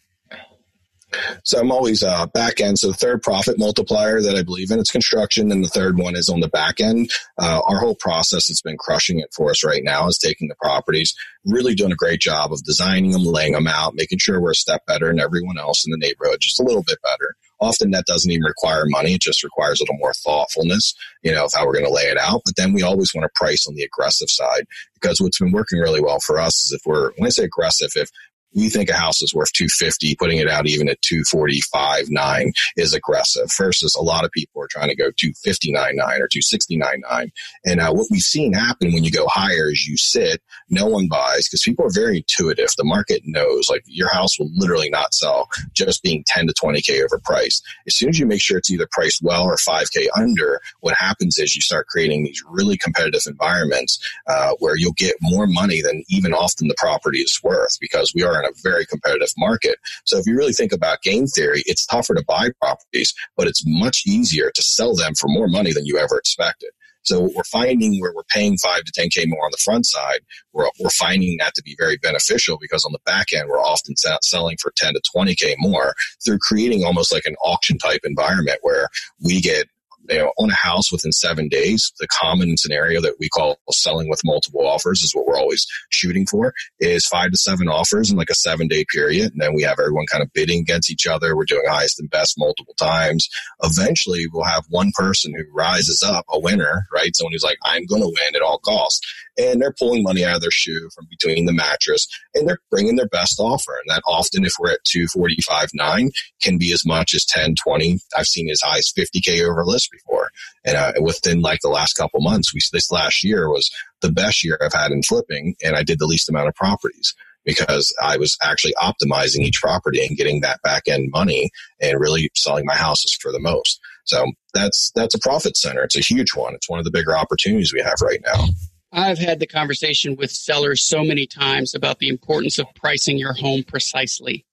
So I'm always uh, back end. So the third profit multiplier that I believe in, it's construction, and the third one is on the back end. Uh, our whole process has been crushing it for us right now. Is taking the properties, really doing a great job of designing them, laying them out, making sure we're a step better than everyone else in the neighborhood, just a little bit better. Often that doesn't even require money; it just requires a little more thoughtfulness, you know, of how we're going to lay it out. But then we always want to price on the aggressive side because what's been working really well for us is if we're when I say aggressive, if we think a house is worth 250 putting it out even at 245 9 is aggressive versus a lot of people are trying to go 259 9 or 269 9 and uh, what we've seen happen when you go higher is you sit no one buys because people are very intuitive. The market knows like your house will literally not sell just being 10 to 20k overpriced. As soon as you make sure it's either priced well or 5k under what happens is you start creating these really competitive environments uh, where you'll get more money than even often the property is worth because we are in a very competitive market. So if you really think about game theory, it's tougher to buy properties, but it's much easier to sell them for more money than you ever expected. So what we're finding where we're paying five to 10K more on the front side, we're, we're finding that to be very beneficial because on the back end, we're often selling for 10 to 20K more through creating almost like an auction type environment where we get know, own a house within seven days. The common scenario that we call selling with multiple offers is what we're always shooting for is five to seven offers in like a seven day period. And then we have everyone kind of bidding against each other. We're doing highest and best multiple times. Eventually we'll have one person who rises up a winner, right? Someone who's like, I'm going to win at all costs. And they're pulling money out of their shoe from between the mattress and they're bringing their best offer. And that often, if we're at 245, nine can be as much as 10, 20. I've seen as high as 50K over list before. And uh, within like the last couple months, we this last year was the best year I've had in flipping, and I did the least amount of properties because I was actually optimizing each property and getting that back end money and really selling my houses for the most. So that's that's a profit center. It's a huge one. It's one of the bigger opportunities we have right now. I've had the conversation with sellers so many times about the importance of pricing your home precisely.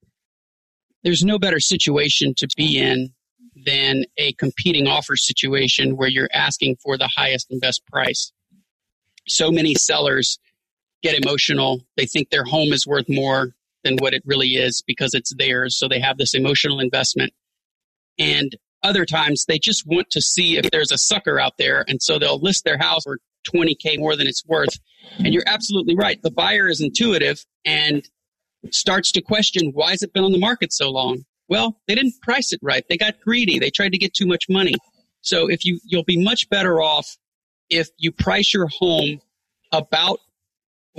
There's no better situation to be in than a competing offer situation where you're asking for the highest and best price. So many sellers get emotional. They think their home is worth more than what it really is because it's theirs. So they have this emotional investment. And other times they just want to see if there's a sucker out there. And so they'll list their house for 20K more than it's worth. And you're absolutely right. The buyer is intuitive and starts to question why has it been on the market so long? Well, they didn't price it right. They got greedy. They tried to get too much money. So if you, you'll be much better off if you price your home about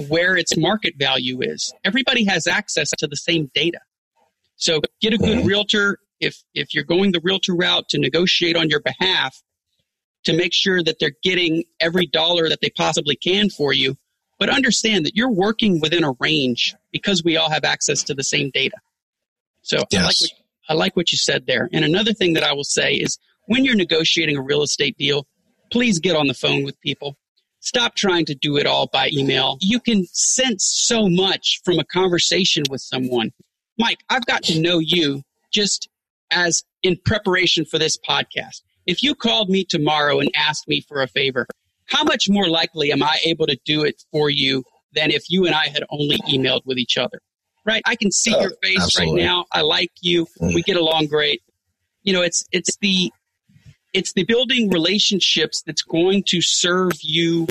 where its market value is. Everybody has access to the same data. So get a good mm-hmm. realtor. If, if you're going the realtor route to negotiate on your behalf, to make sure that they're getting every dollar that they possibly can for you. But understand that you're working within a range because we all have access to the same data. So yes. I like what, I like what you said there. And another thing that I will say is when you're negotiating a real estate deal, please get on the phone with people. Stop trying to do it all by email. You can sense so much from a conversation with someone. Mike, I've got to know you just as in preparation for this podcast. If you called me tomorrow and asked me for a favor, how much more likely am I able to do it for you than if you and I had only emailed with each other? right? I can see oh, your face absolutely. right now. I like you. Mm. We get along great. You know, it's it's the it's the building relationships that's going to serve you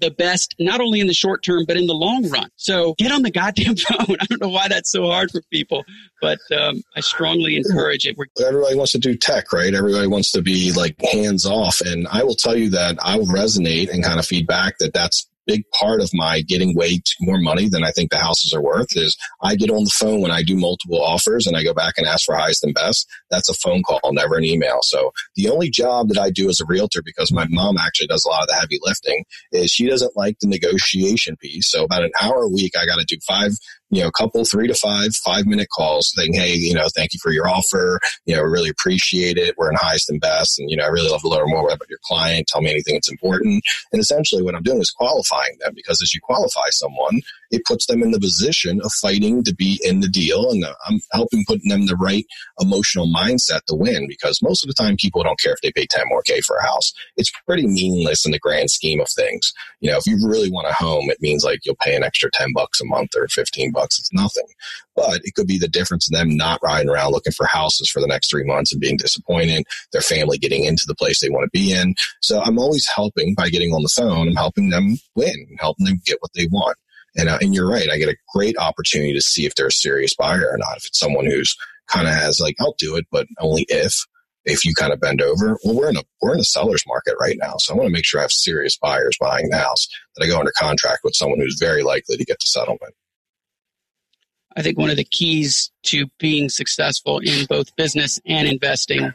the best, not only in the short term, but in the long run. So get on the goddamn phone. I don't know why that's so hard for people, but um, I strongly encourage it. Everybody wants to do tech, right? Everybody wants to be like hands off. And I will tell you that I will resonate and kind of feedback that that's big part of my getting way more money than I think the houses are worth is I get on the phone when I do multiple offers and I go back and ask for highest and best. That's a phone call, never an email. So the only job that I do as a realtor, because my mom actually does a lot of the heavy lifting, is she doesn't like the negotiation piece. So about an hour a week, I got to do five you know, a couple, three to five, five minute calls saying, Hey, you know, thank you for your offer. You know, we really appreciate it. We're in highest and best. And, you know, I really love to learn more about your client. Tell me anything that's important. And essentially what I'm doing is qualifying them because as you qualify someone, it puts them in the position of fighting to be in the deal. And uh, I'm helping putting them the right emotional mindset to win because most of the time people don't care if they pay 10 more K for a house. It's pretty meaningless in the grand scheme of things. You know, if you really want a home, it means like you'll pay an extra 10 bucks a month or 15 bucks. It's nothing. But it could be the difference in them not riding around looking for houses for the next three months and being disappointed, their family getting into the place they want to be in. So I'm always helping by getting on the phone. I'm helping them win, helping them get what they want. And, uh, and you're right. I get a great opportunity to see if they're a serious buyer or not. If it's someone who's kind of has like, I'll do it, but only if, if you kind of bend over. Well, we're in a, we're in a seller's market right now. So I want to make sure I have serious buyers buying the house that I go under contract with someone who's very likely to get to settlement. I think one of the keys to being successful in both business and investing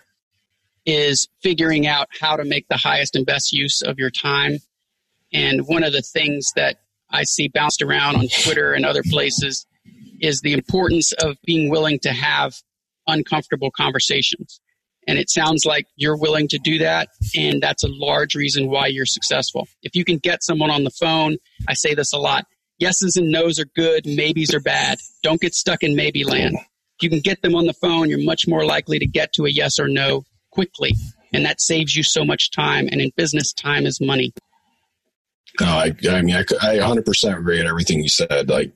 is figuring out how to make the highest and best use of your time. And one of the things that I see bounced around on Twitter and other places is the importance of being willing to have uncomfortable conversations. And it sounds like you're willing to do that. And that's a large reason why you're successful. If you can get someone on the phone, I say this a lot yeses and nos are good, maybes are bad. Don't get stuck in maybe land. If you can get them on the phone, you're much more likely to get to a yes or no quickly. And that saves you so much time. And in business, time is money. No, I, I mean, I, I 100% agree on everything you said, like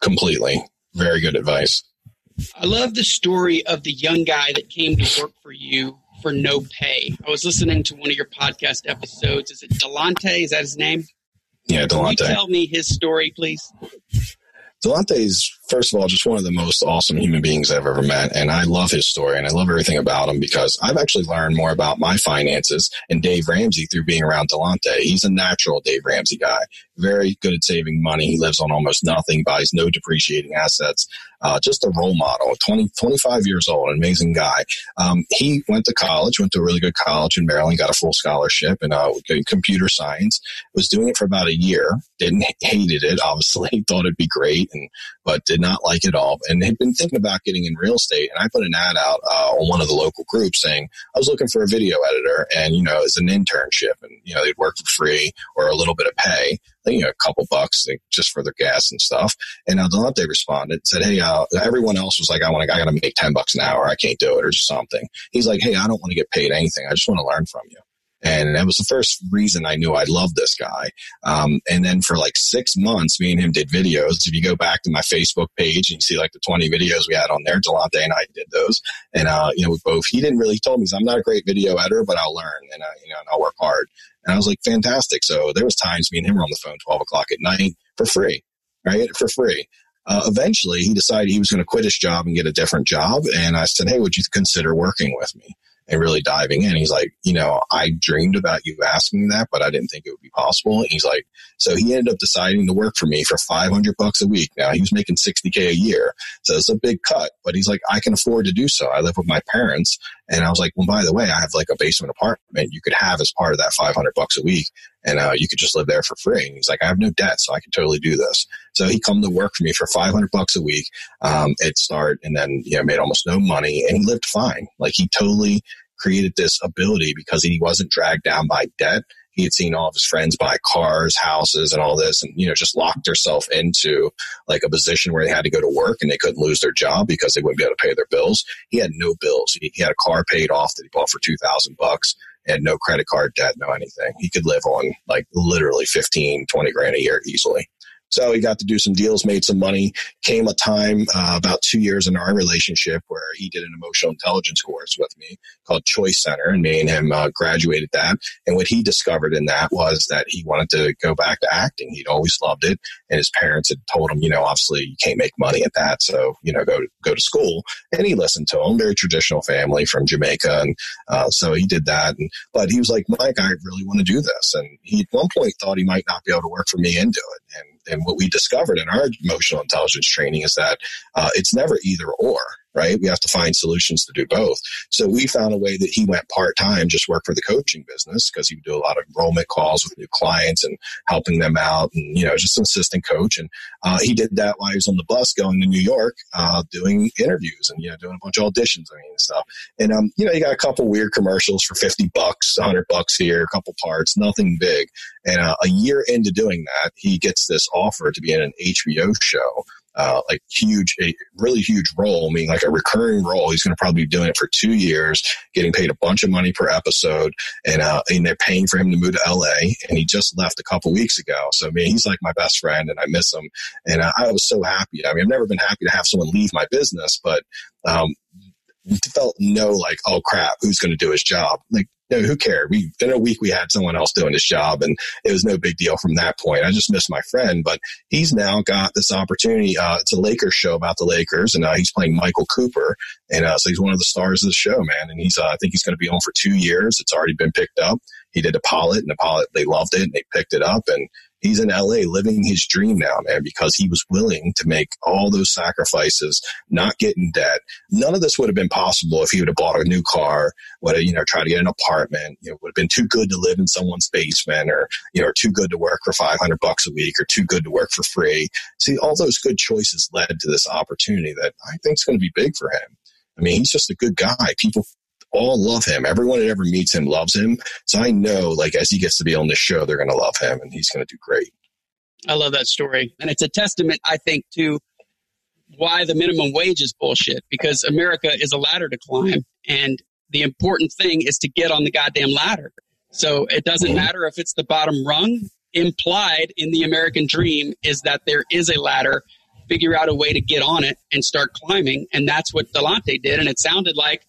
completely. Very good advice. I love the story of the young guy that came to work for you for no pay. I was listening to one of your podcast episodes. Is it Delante? Is that his name? Yeah, Delante. Can you tell me his story, please? Delante is, first of all, just one of the most awesome human beings I've ever met. And I love his story and I love everything about him because I've actually learned more about my finances and Dave Ramsey through being around Delante. He's a natural Dave Ramsey guy, very good at saving money. He lives on almost nothing, buys no depreciating assets uh, just a role model, 20, 25 years old, an amazing guy. Um, he went to college, went to a really good college in Maryland, got a full scholarship in uh, computer science, was doing it for about a year, didn't hated it, obviously, thought it'd be great, and but did not like it all, and had been thinking about getting in real estate. And I put an ad out uh, on one of the local groups saying I was looking for a video editor, and you know, as an internship, and you know, they'd work for free or a little bit of pay you know, a couple bucks just for their gas and stuff. And Delante responded said, Hey, uh, everyone else was like, I want to, I got to make 10 bucks an hour. I can't do it or something. He's like, Hey, I don't want to get paid anything. I just want to learn from you. And that was the first reason I knew I loved this guy. Um, and then for like six months, me and him did videos. If you go back to my Facebook page and you see like the 20 videos we had on there, Delante and I did those. And, uh, you know, we both, he didn't really, told me, I'm not a great video editor, but I'll learn and, uh, you know, and I'll work hard. And I was like, fantastic. So there was times me and him were on the phone 12 o'clock at night for free, right? For free. Uh, eventually he decided he was going to quit his job and get a different job. And I said, Hey, would you consider working with me? And really diving in. He's like, you know, I dreamed about you asking me that, but I didn't think it would be possible. And he's like, so he ended up deciding to work for me for 500 bucks a week. Now he was making 60k a year. So it's a big cut, but he's like, I can afford to do so. I live with my parents. And I was like, well, by the way, I have like a basement apartment you could have as part of that 500 bucks a week. And uh, you could just live there for free. And he's like, I have no debt, so I can totally do this. So he come to work for me for 500 bucks a week um, at start and then, you know, made almost no money and he lived fine. Like he totally created this ability because he wasn't dragged down by debt. He had seen all of his friends buy cars, houses, and all this, and you know, just locked herself into like a position where they had to go to work and they couldn't lose their job because they wouldn't be able to pay their bills. He had no bills. He, he had a car paid off that he bought for two thousand bucks. Had no credit card debt, no anything. He could live on like literally 15, 20 grand a year easily. So he got to do some deals, made some money. Came a time uh, about two years in our relationship where he did an emotional intelligence course with me called Choice Center, and me and him uh, graduated that. And what he discovered in that was that he wanted to go back to acting. He'd always loved it, and his parents had told him, you know, obviously you can't make money at that, so you know, go go to school. And he listened to him. Very traditional family from Jamaica, and uh, so he did that. And but he was like, Mike, I really want to do this. And he at one point thought he might not be able to work for me and do it. And and what we discovered in our emotional intelligence training is that uh, it's never either or. Right? We have to find solutions to do both. So we found a way that he went part time, just work for the coaching business because he would do a lot of enrollment calls with new clients and helping them out and, you know, just an assistant coach. And uh, he did that while he was on the bus going to New York, uh, doing interviews and, you know, doing a bunch of auditions, I mean, and stuff. And, um, you know, he got a couple weird commercials for 50 bucks, 100 bucks here, a couple parts, nothing big. And uh, a year into doing that, he gets this offer to be in an HBO show uh, like huge, a really huge role, meaning like a recurring role. He's going to probably be doing it for two years, getting paid a bunch of money per episode, and uh, and they're paying for him to move to LA. And he just left a couple weeks ago, so I mean, he's like my best friend, and I miss him. And uh, I was so happy. I mean, I've never been happy to have someone leave my business, but um, felt no like, oh crap, who's going to do his job? Like know, who cared? We in a week we had someone else doing his job, and it was no big deal from that point. I just missed my friend, but he's now got this opportunity. Uh, it's a Lakers show about the Lakers, and uh, he's playing Michael Cooper, and uh, so he's one of the stars of the show, man. And he's uh, I think he's going to be on for two years. It's already been picked up. He did a pilot, and the pilot they loved it, and they picked it up, and he's in LA living his dream now, man, because he was willing to make all those sacrifices, not get in debt. None of this would have been possible if he would have bought a new car, would have, you know, tried to get an apartment, you know, would have been too good to live in someone's basement or, you know, too good to work for 500 bucks a week or too good to work for free. See, all those good choices led to this opportunity that I think is going to be big for him. I mean, he's just a good guy. People all love him. Everyone that ever meets him loves him. So I know, like, as he gets to be on this show, they're going to love him and he's going to do great. I love that story. And it's a testament, I think, to why the minimum wage is bullshit because America is a ladder to climb. And the important thing is to get on the goddamn ladder. So it doesn't matter if it's the bottom rung. Implied in the American dream is that there is a ladder. Figure out a way to get on it and start climbing. And that's what Delante did. And it sounded like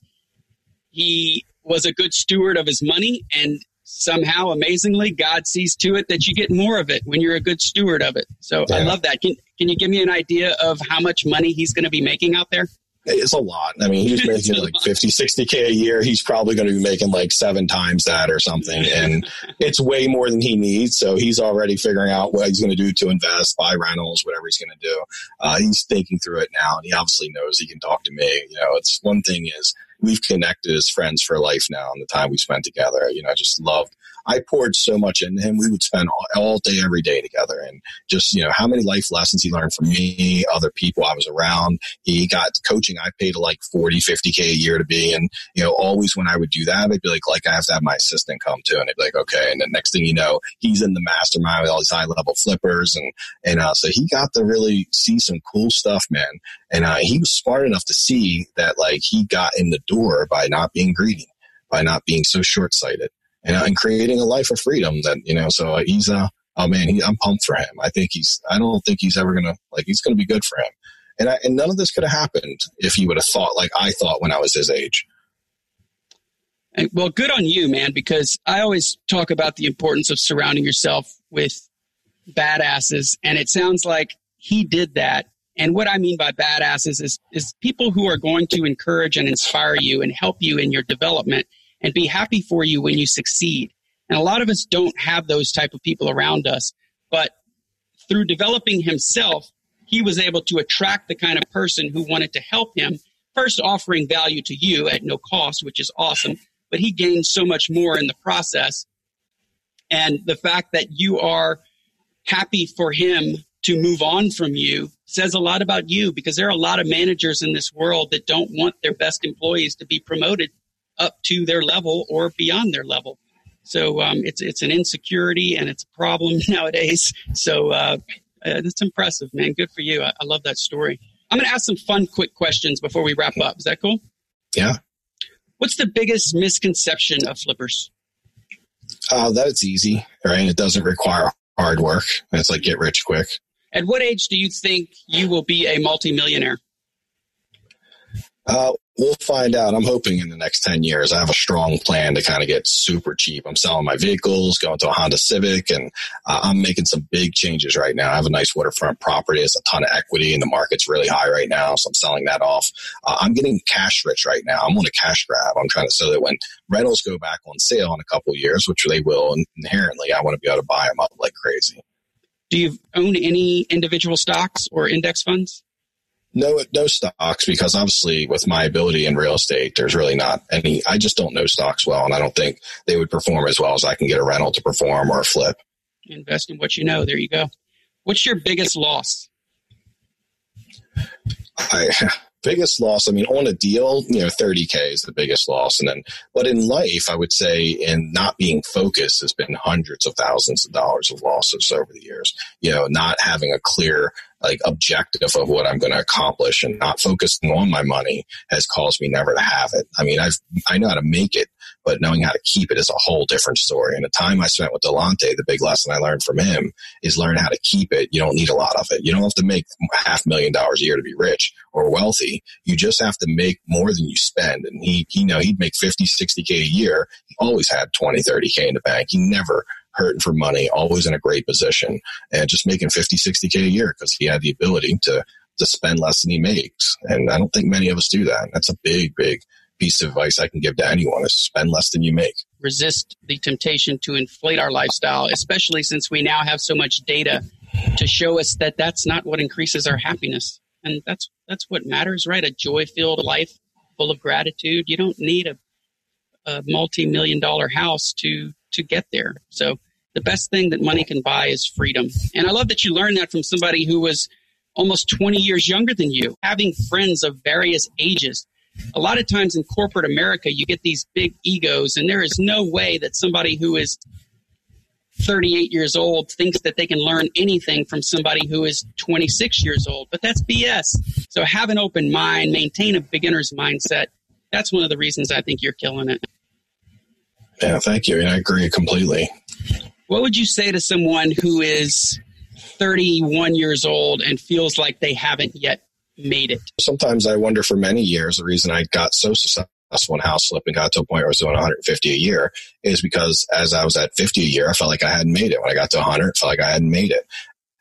he was a good steward of his money and somehow amazingly god sees to it that you get more of it when you're a good steward of it so yeah. i love that can, can you give me an idea of how much money he's going to be making out there it's a lot. I mean, he's making like 50, 60K a year. He's probably going to be making like seven times that or something. And it's way more than he needs. So he's already figuring out what he's going to do to invest, buy rentals, whatever he's going to do. Uh, he's thinking through it now. And he obviously knows he can talk to me. You know, it's one thing is we've connected as friends for life now and the time we spent together. You know, I just loved I poured so much into him. We would spend all, all, day, every day together. And just, you know, how many life lessons he learned from me, other people I was around. He got coaching. I paid like 40, 50K a year to be. And, you know, always when I would do that, I'd be like, like, I have to have my assistant come too. And I'd be like, okay. And then next thing you know, he's in the mastermind with all these high level flippers. And, and, uh, so he got to really see some cool stuff, man. And, uh, he was smart enough to see that like he got in the door by not being greedy by not being so short sighted and, uh, and creating a life of freedom that, you know, so uh, he's, uh, oh man, he, I'm pumped for him. I think he's, I don't think he's ever going to, like, he's going to be good for him. And, I, and none of this could have happened if he would have thought like I thought when I was his age. Well, good on you, man, because I always talk about the importance of surrounding yourself with badasses. And it sounds like he did that. And what I mean by badasses is, is people who are going to encourage and inspire you and help you in your development and be happy for you when you succeed. And a lot of us don't have those type of people around us, but through developing himself, he was able to attract the kind of person who wanted to help him, first offering value to you at no cost, which is awesome, but he gained so much more in the process. And the fact that you are happy for him to move on from you says a lot about you because there are a lot of managers in this world that don't want their best employees to be promoted up to their level or beyond their level. So um, it's it's an insecurity and it's a problem nowadays. So uh, uh, it's impressive, man. Good for you. I, I love that story. I'm going to ask some fun, quick questions before we wrap up. Is that cool? Yeah. What's the biggest misconception of flippers? Uh, that it's easy, right? It doesn't require hard work. It's like get rich quick. At what age do you think you will be a multimillionaire? Uh, we'll find out. I'm hoping in the next 10 years, I have a strong plan to kind of get super cheap. I'm selling my vehicles, going to a Honda Civic, and uh, I'm making some big changes right now. I have a nice waterfront property. It's a ton of equity, and the market's really high right now. So I'm selling that off. Uh, I'm getting cash rich right now. I'm on a cash grab. I'm trying to so that when rentals go back on sale in a couple years, which they will inherently, I want to be able to buy them up like crazy. Do you own any individual stocks or index funds? No, no stocks because obviously with my ability in real estate, there's really not any. I just don't know stocks well, and I don't think they would perform as well as I can get a rental to perform or a flip. Invest in what you know. There you go. What's your biggest loss? I biggest loss, I mean, on a deal, you know, 30K is the biggest loss. And then, but in life, I would say in not being focused has been hundreds of thousands of dollars of losses over the years. You know, not having a clear like objective of what I'm going to accomplish and not focusing on my money has caused me never to have it. I mean, I've, I know how to make it, but knowing how to keep it is a whole different story. And the time I spent with Delante, the big lesson I learned from him is learn how to keep it. You don't need a lot of it. You don't have to make half million dollars a year to be rich or wealthy. You just have to make more than you spend. And he, you know, he'd make 50, 60 K a year. He always had 20, 30 K in the bank. He never hurting for money, always in a great position and just making 50, 60 K a year because he had the ability to, to spend less than he makes. And I don't think many of us do that. That's a big, big piece of advice I can give to anyone is spend less than you make. Resist the temptation to inflate our lifestyle, especially since we now have so much data to show us that that's not what increases our happiness. And that's, that's what matters, right? A joy filled life full of gratitude. You don't need a, a multi million dollar house to to get there. So the best thing that money can buy is freedom. And I love that you learned that from somebody who was almost 20 years younger than you, having friends of various ages. A lot of times in corporate America, you get these big egos, and there is no way that somebody who is 38 years old thinks that they can learn anything from somebody who is 26 years old. But that's BS. So have an open mind, maintain a beginner's mindset. That's one of the reasons I think you're killing it. Yeah, thank you. And I agree completely. What would you say to someone who is 31 years old and feels like they haven't yet made it? Sometimes I wonder for many years the reason I got so successful in house flipping got to a point where I was doing 150 a year is because as I was at 50 a year, I felt like I hadn't made it. When I got to 100, I felt like I hadn't made it.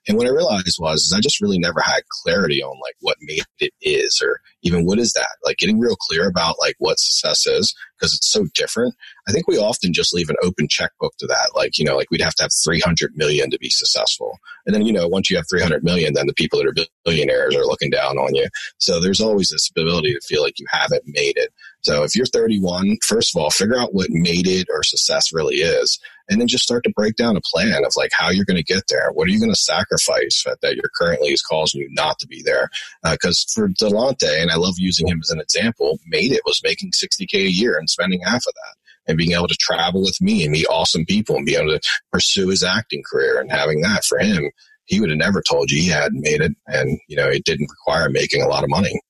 And what I realized was is I just really never had clarity on like what made it is or even what is that? Like getting real clear about like what success is because it's so different. I think we often just leave an open checkbook to that. Like, you know, like we'd have to have 300 million to be successful. And then, you know, once you have 300 million, then the people that are billionaires are looking down on you. So there's always this ability to feel like you haven't made it. So if you're 31, first of all, figure out what made it or success really is. And then just start to break down a plan of like how you're going to get there. What are you going to sacrifice that, that you're currently is causing you not to be there? Because uh, for Delante, and I love using him as an example, made it was making 60K a year and spending half of that and being able to travel with me and meet awesome people and be able to pursue his acting career and having that for him, he would have never told you he hadn't made it. And, you know, it didn't require making a lot of money.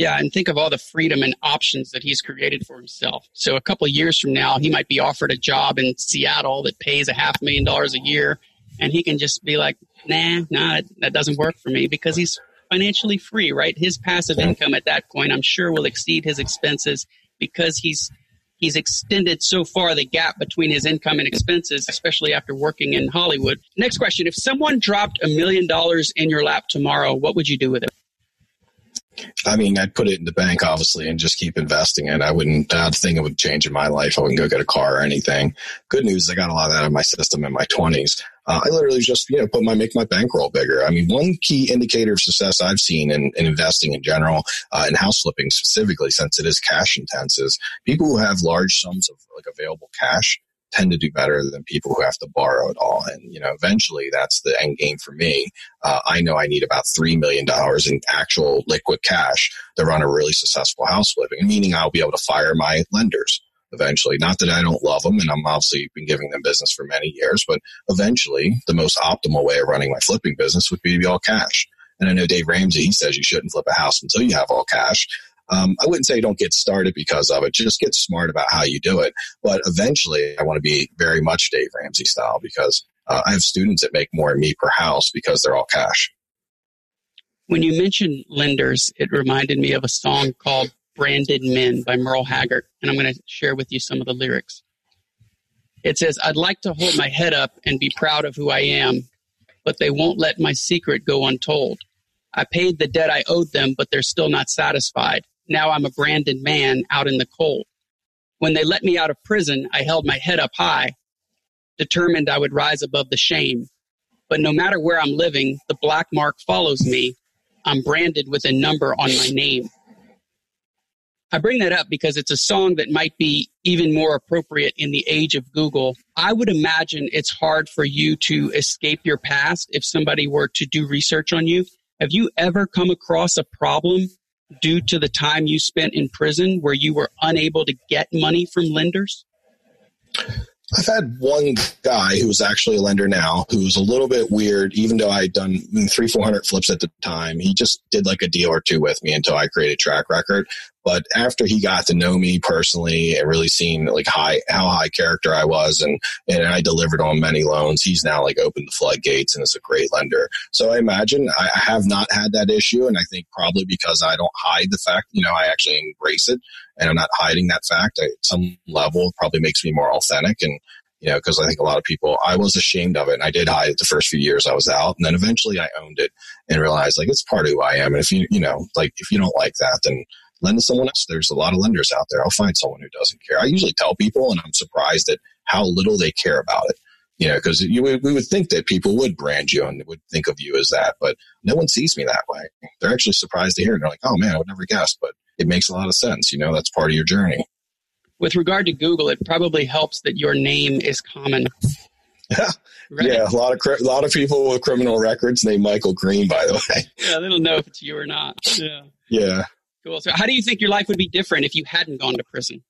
Yeah, and think of all the freedom and options that he's created for himself. So a couple of years from now, he might be offered a job in Seattle that pays a half million dollars a year, and he can just be like, "Nah, nah, that doesn't work for me," because he's financially free, right? His passive income at that point, I'm sure, will exceed his expenses because he's he's extended so far the gap between his income and expenses, especially after working in Hollywood. Next question: If someone dropped a million dollars in your lap tomorrow, what would you do with it? I mean, I'd put it in the bank, obviously, and just keep investing it. I wouldn't uh, think it would change in my life. I wouldn't go get a car or anything. Good news, I got a lot of that in my system in my 20s. Uh, I literally just, you know, put my, make my bankroll bigger. I mean, one key indicator of success I've seen in, in investing in general, uh, and house flipping specifically, since it is cash intense, is people who have large sums of like available cash tend to do better than people who have to borrow it all. And, you know, eventually that's the end game for me. Uh, I know I need about $3 million in actual liquid cash to run a really successful house flipping, meaning I'll be able to fire my lenders eventually. Not that I don't love them and I'm obviously been giving them business for many years, but eventually the most optimal way of running my flipping business would be to be all cash. And I know Dave Ramsey, he says you shouldn't flip a house until you have all cash. Um, I wouldn't say don't get started because of it. Just get smart about how you do it. But eventually, I want to be very much Dave Ramsey style because uh, I have students that make more than me per house because they're all cash. When you mentioned lenders, it reminded me of a song called Branded Man by Merle Haggard. And I'm going to share with you some of the lyrics. It says, I'd like to hold my head up and be proud of who I am, but they won't let my secret go untold. I paid the debt I owed them, but they're still not satisfied. Now I'm a branded man out in the cold. When they let me out of prison, I held my head up high, determined I would rise above the shame. But no matter where I'm living, the black mark follows me. I'm branded with a number on my name. I bring that up because it's a song that might be even more appropriate in the age of Google. I would imagine it's hard for you to escape your past if somebody were to do research on you. Have you ever come across a problem due to the time you spent in prison where you were unable to get money from lenders? I've had one guy who was actually a lender now who was a little bit weird, even though I had done three, 400 flips at the time. He just did like a deal or two with me until I created track record. But after he got to know me personally and really seen like high, how high character I was and, and I delivered on many loans, he's now like opened the floodgates and is a great lender. So I imagine I have not had that issue. And I think probably because I don't hide the fact, you know, I actually embrace it and I'm not hiding that fact at some level probably makes me more authentic. And you know, because I think a lot of people, I was ashamed of it and I did hide it the first few years I was out. And then eventually I owned it and realized like it's part of who I am. And if you, you know, like if you don't like that, then lend to someone else. There's a lot of lenders out there. I'll find someone who doesn't care. I usually tell people, and I'm surprised at how little they care about it. You know, because we would think that people would brand you and would think of you as that, but no one sees me that way. They're actually surprised to hear it. They're like, "Oh man, I would never guess," but it makes a lot of sense. You know, that's part of your journey. With regard to Google, it probably helps that your name is common. Yeah, right? yeah. A lot of a lot of people with criminal records named Michael Green, by the way. Yeah, they don't know if it's you or not. Yeah. Yeah. Cool. So, how do you think your life would be different if you hadn't gone to prison?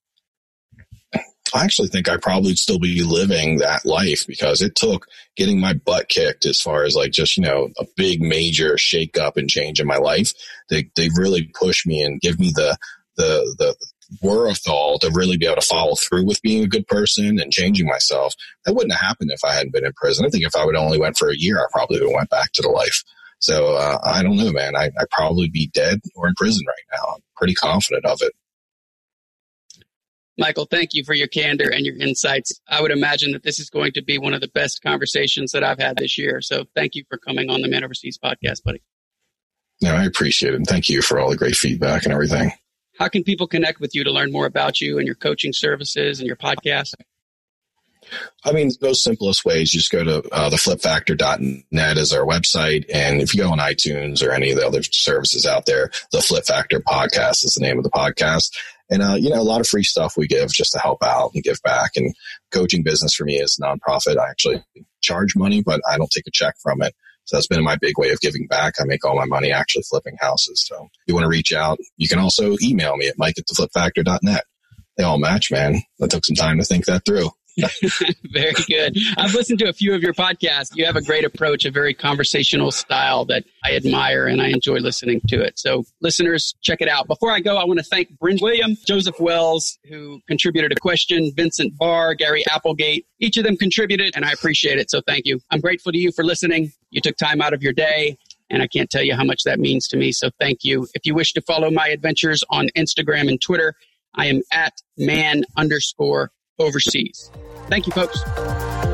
I actually think I probably still be living that life because it took getting my butt kicked as far as like just, you know, a big major shake up and change in my life. They, they really push me and give me the, the, the wherewithal to really be able to follow through with being a good person and changing myself. That wouldn't have happened if I hadn't been in prison. I think if I would only went for a year, I probably would have went back to the life. So uh, I don't know, man. I, I'd probably be dead or in prison right now. I'm pretty confident of it. Michael, thank you for your candor and your insights. I would imagine that this is going to be one of the best conversations that I've had this year. So thank you for coming on the Man Overseas podcast, buddy. No, I appreciate it. And thank you for all the great feedback and everything. How can people connect with you to learn more about you and your coaching services and your podcast? I mean, most simplest ways, just go to uh, theflipfactor.net as our website. And if you go on iTunes or any of the other services out there, the Flip Factor podcast is the name of the podcast. And, uh, you know, a lot of free stuff we give just to help out and give back. And coaching business for me is nonprofit. I actually charge money, but I don't take a check from it. So that's been my big way of giving back. I make all my money actually flipping houses. So if you want to reach out, you can also email me at mike at theflipfactor.net. They all match, man. That took some time to think that through. very good. I've listened to a few of your podcasts. You have a great approach, a very conversational style that I admire and I enjoy listening to it. So, listeners, check it out. Before I go, I want to thank Bryn William, Joseph Wells, who contributed a question, Vincent Barr, Gary Applegate. Each of them contributed, and I appreciate it. So, thank you. I'm grateful to you for listening. You took time out of your day. And I can't tell you how much that means to me. So thank you. If you wish to follow my adventures on Instagram and Twitter, I am at man underscore overseas. Thank you, folks.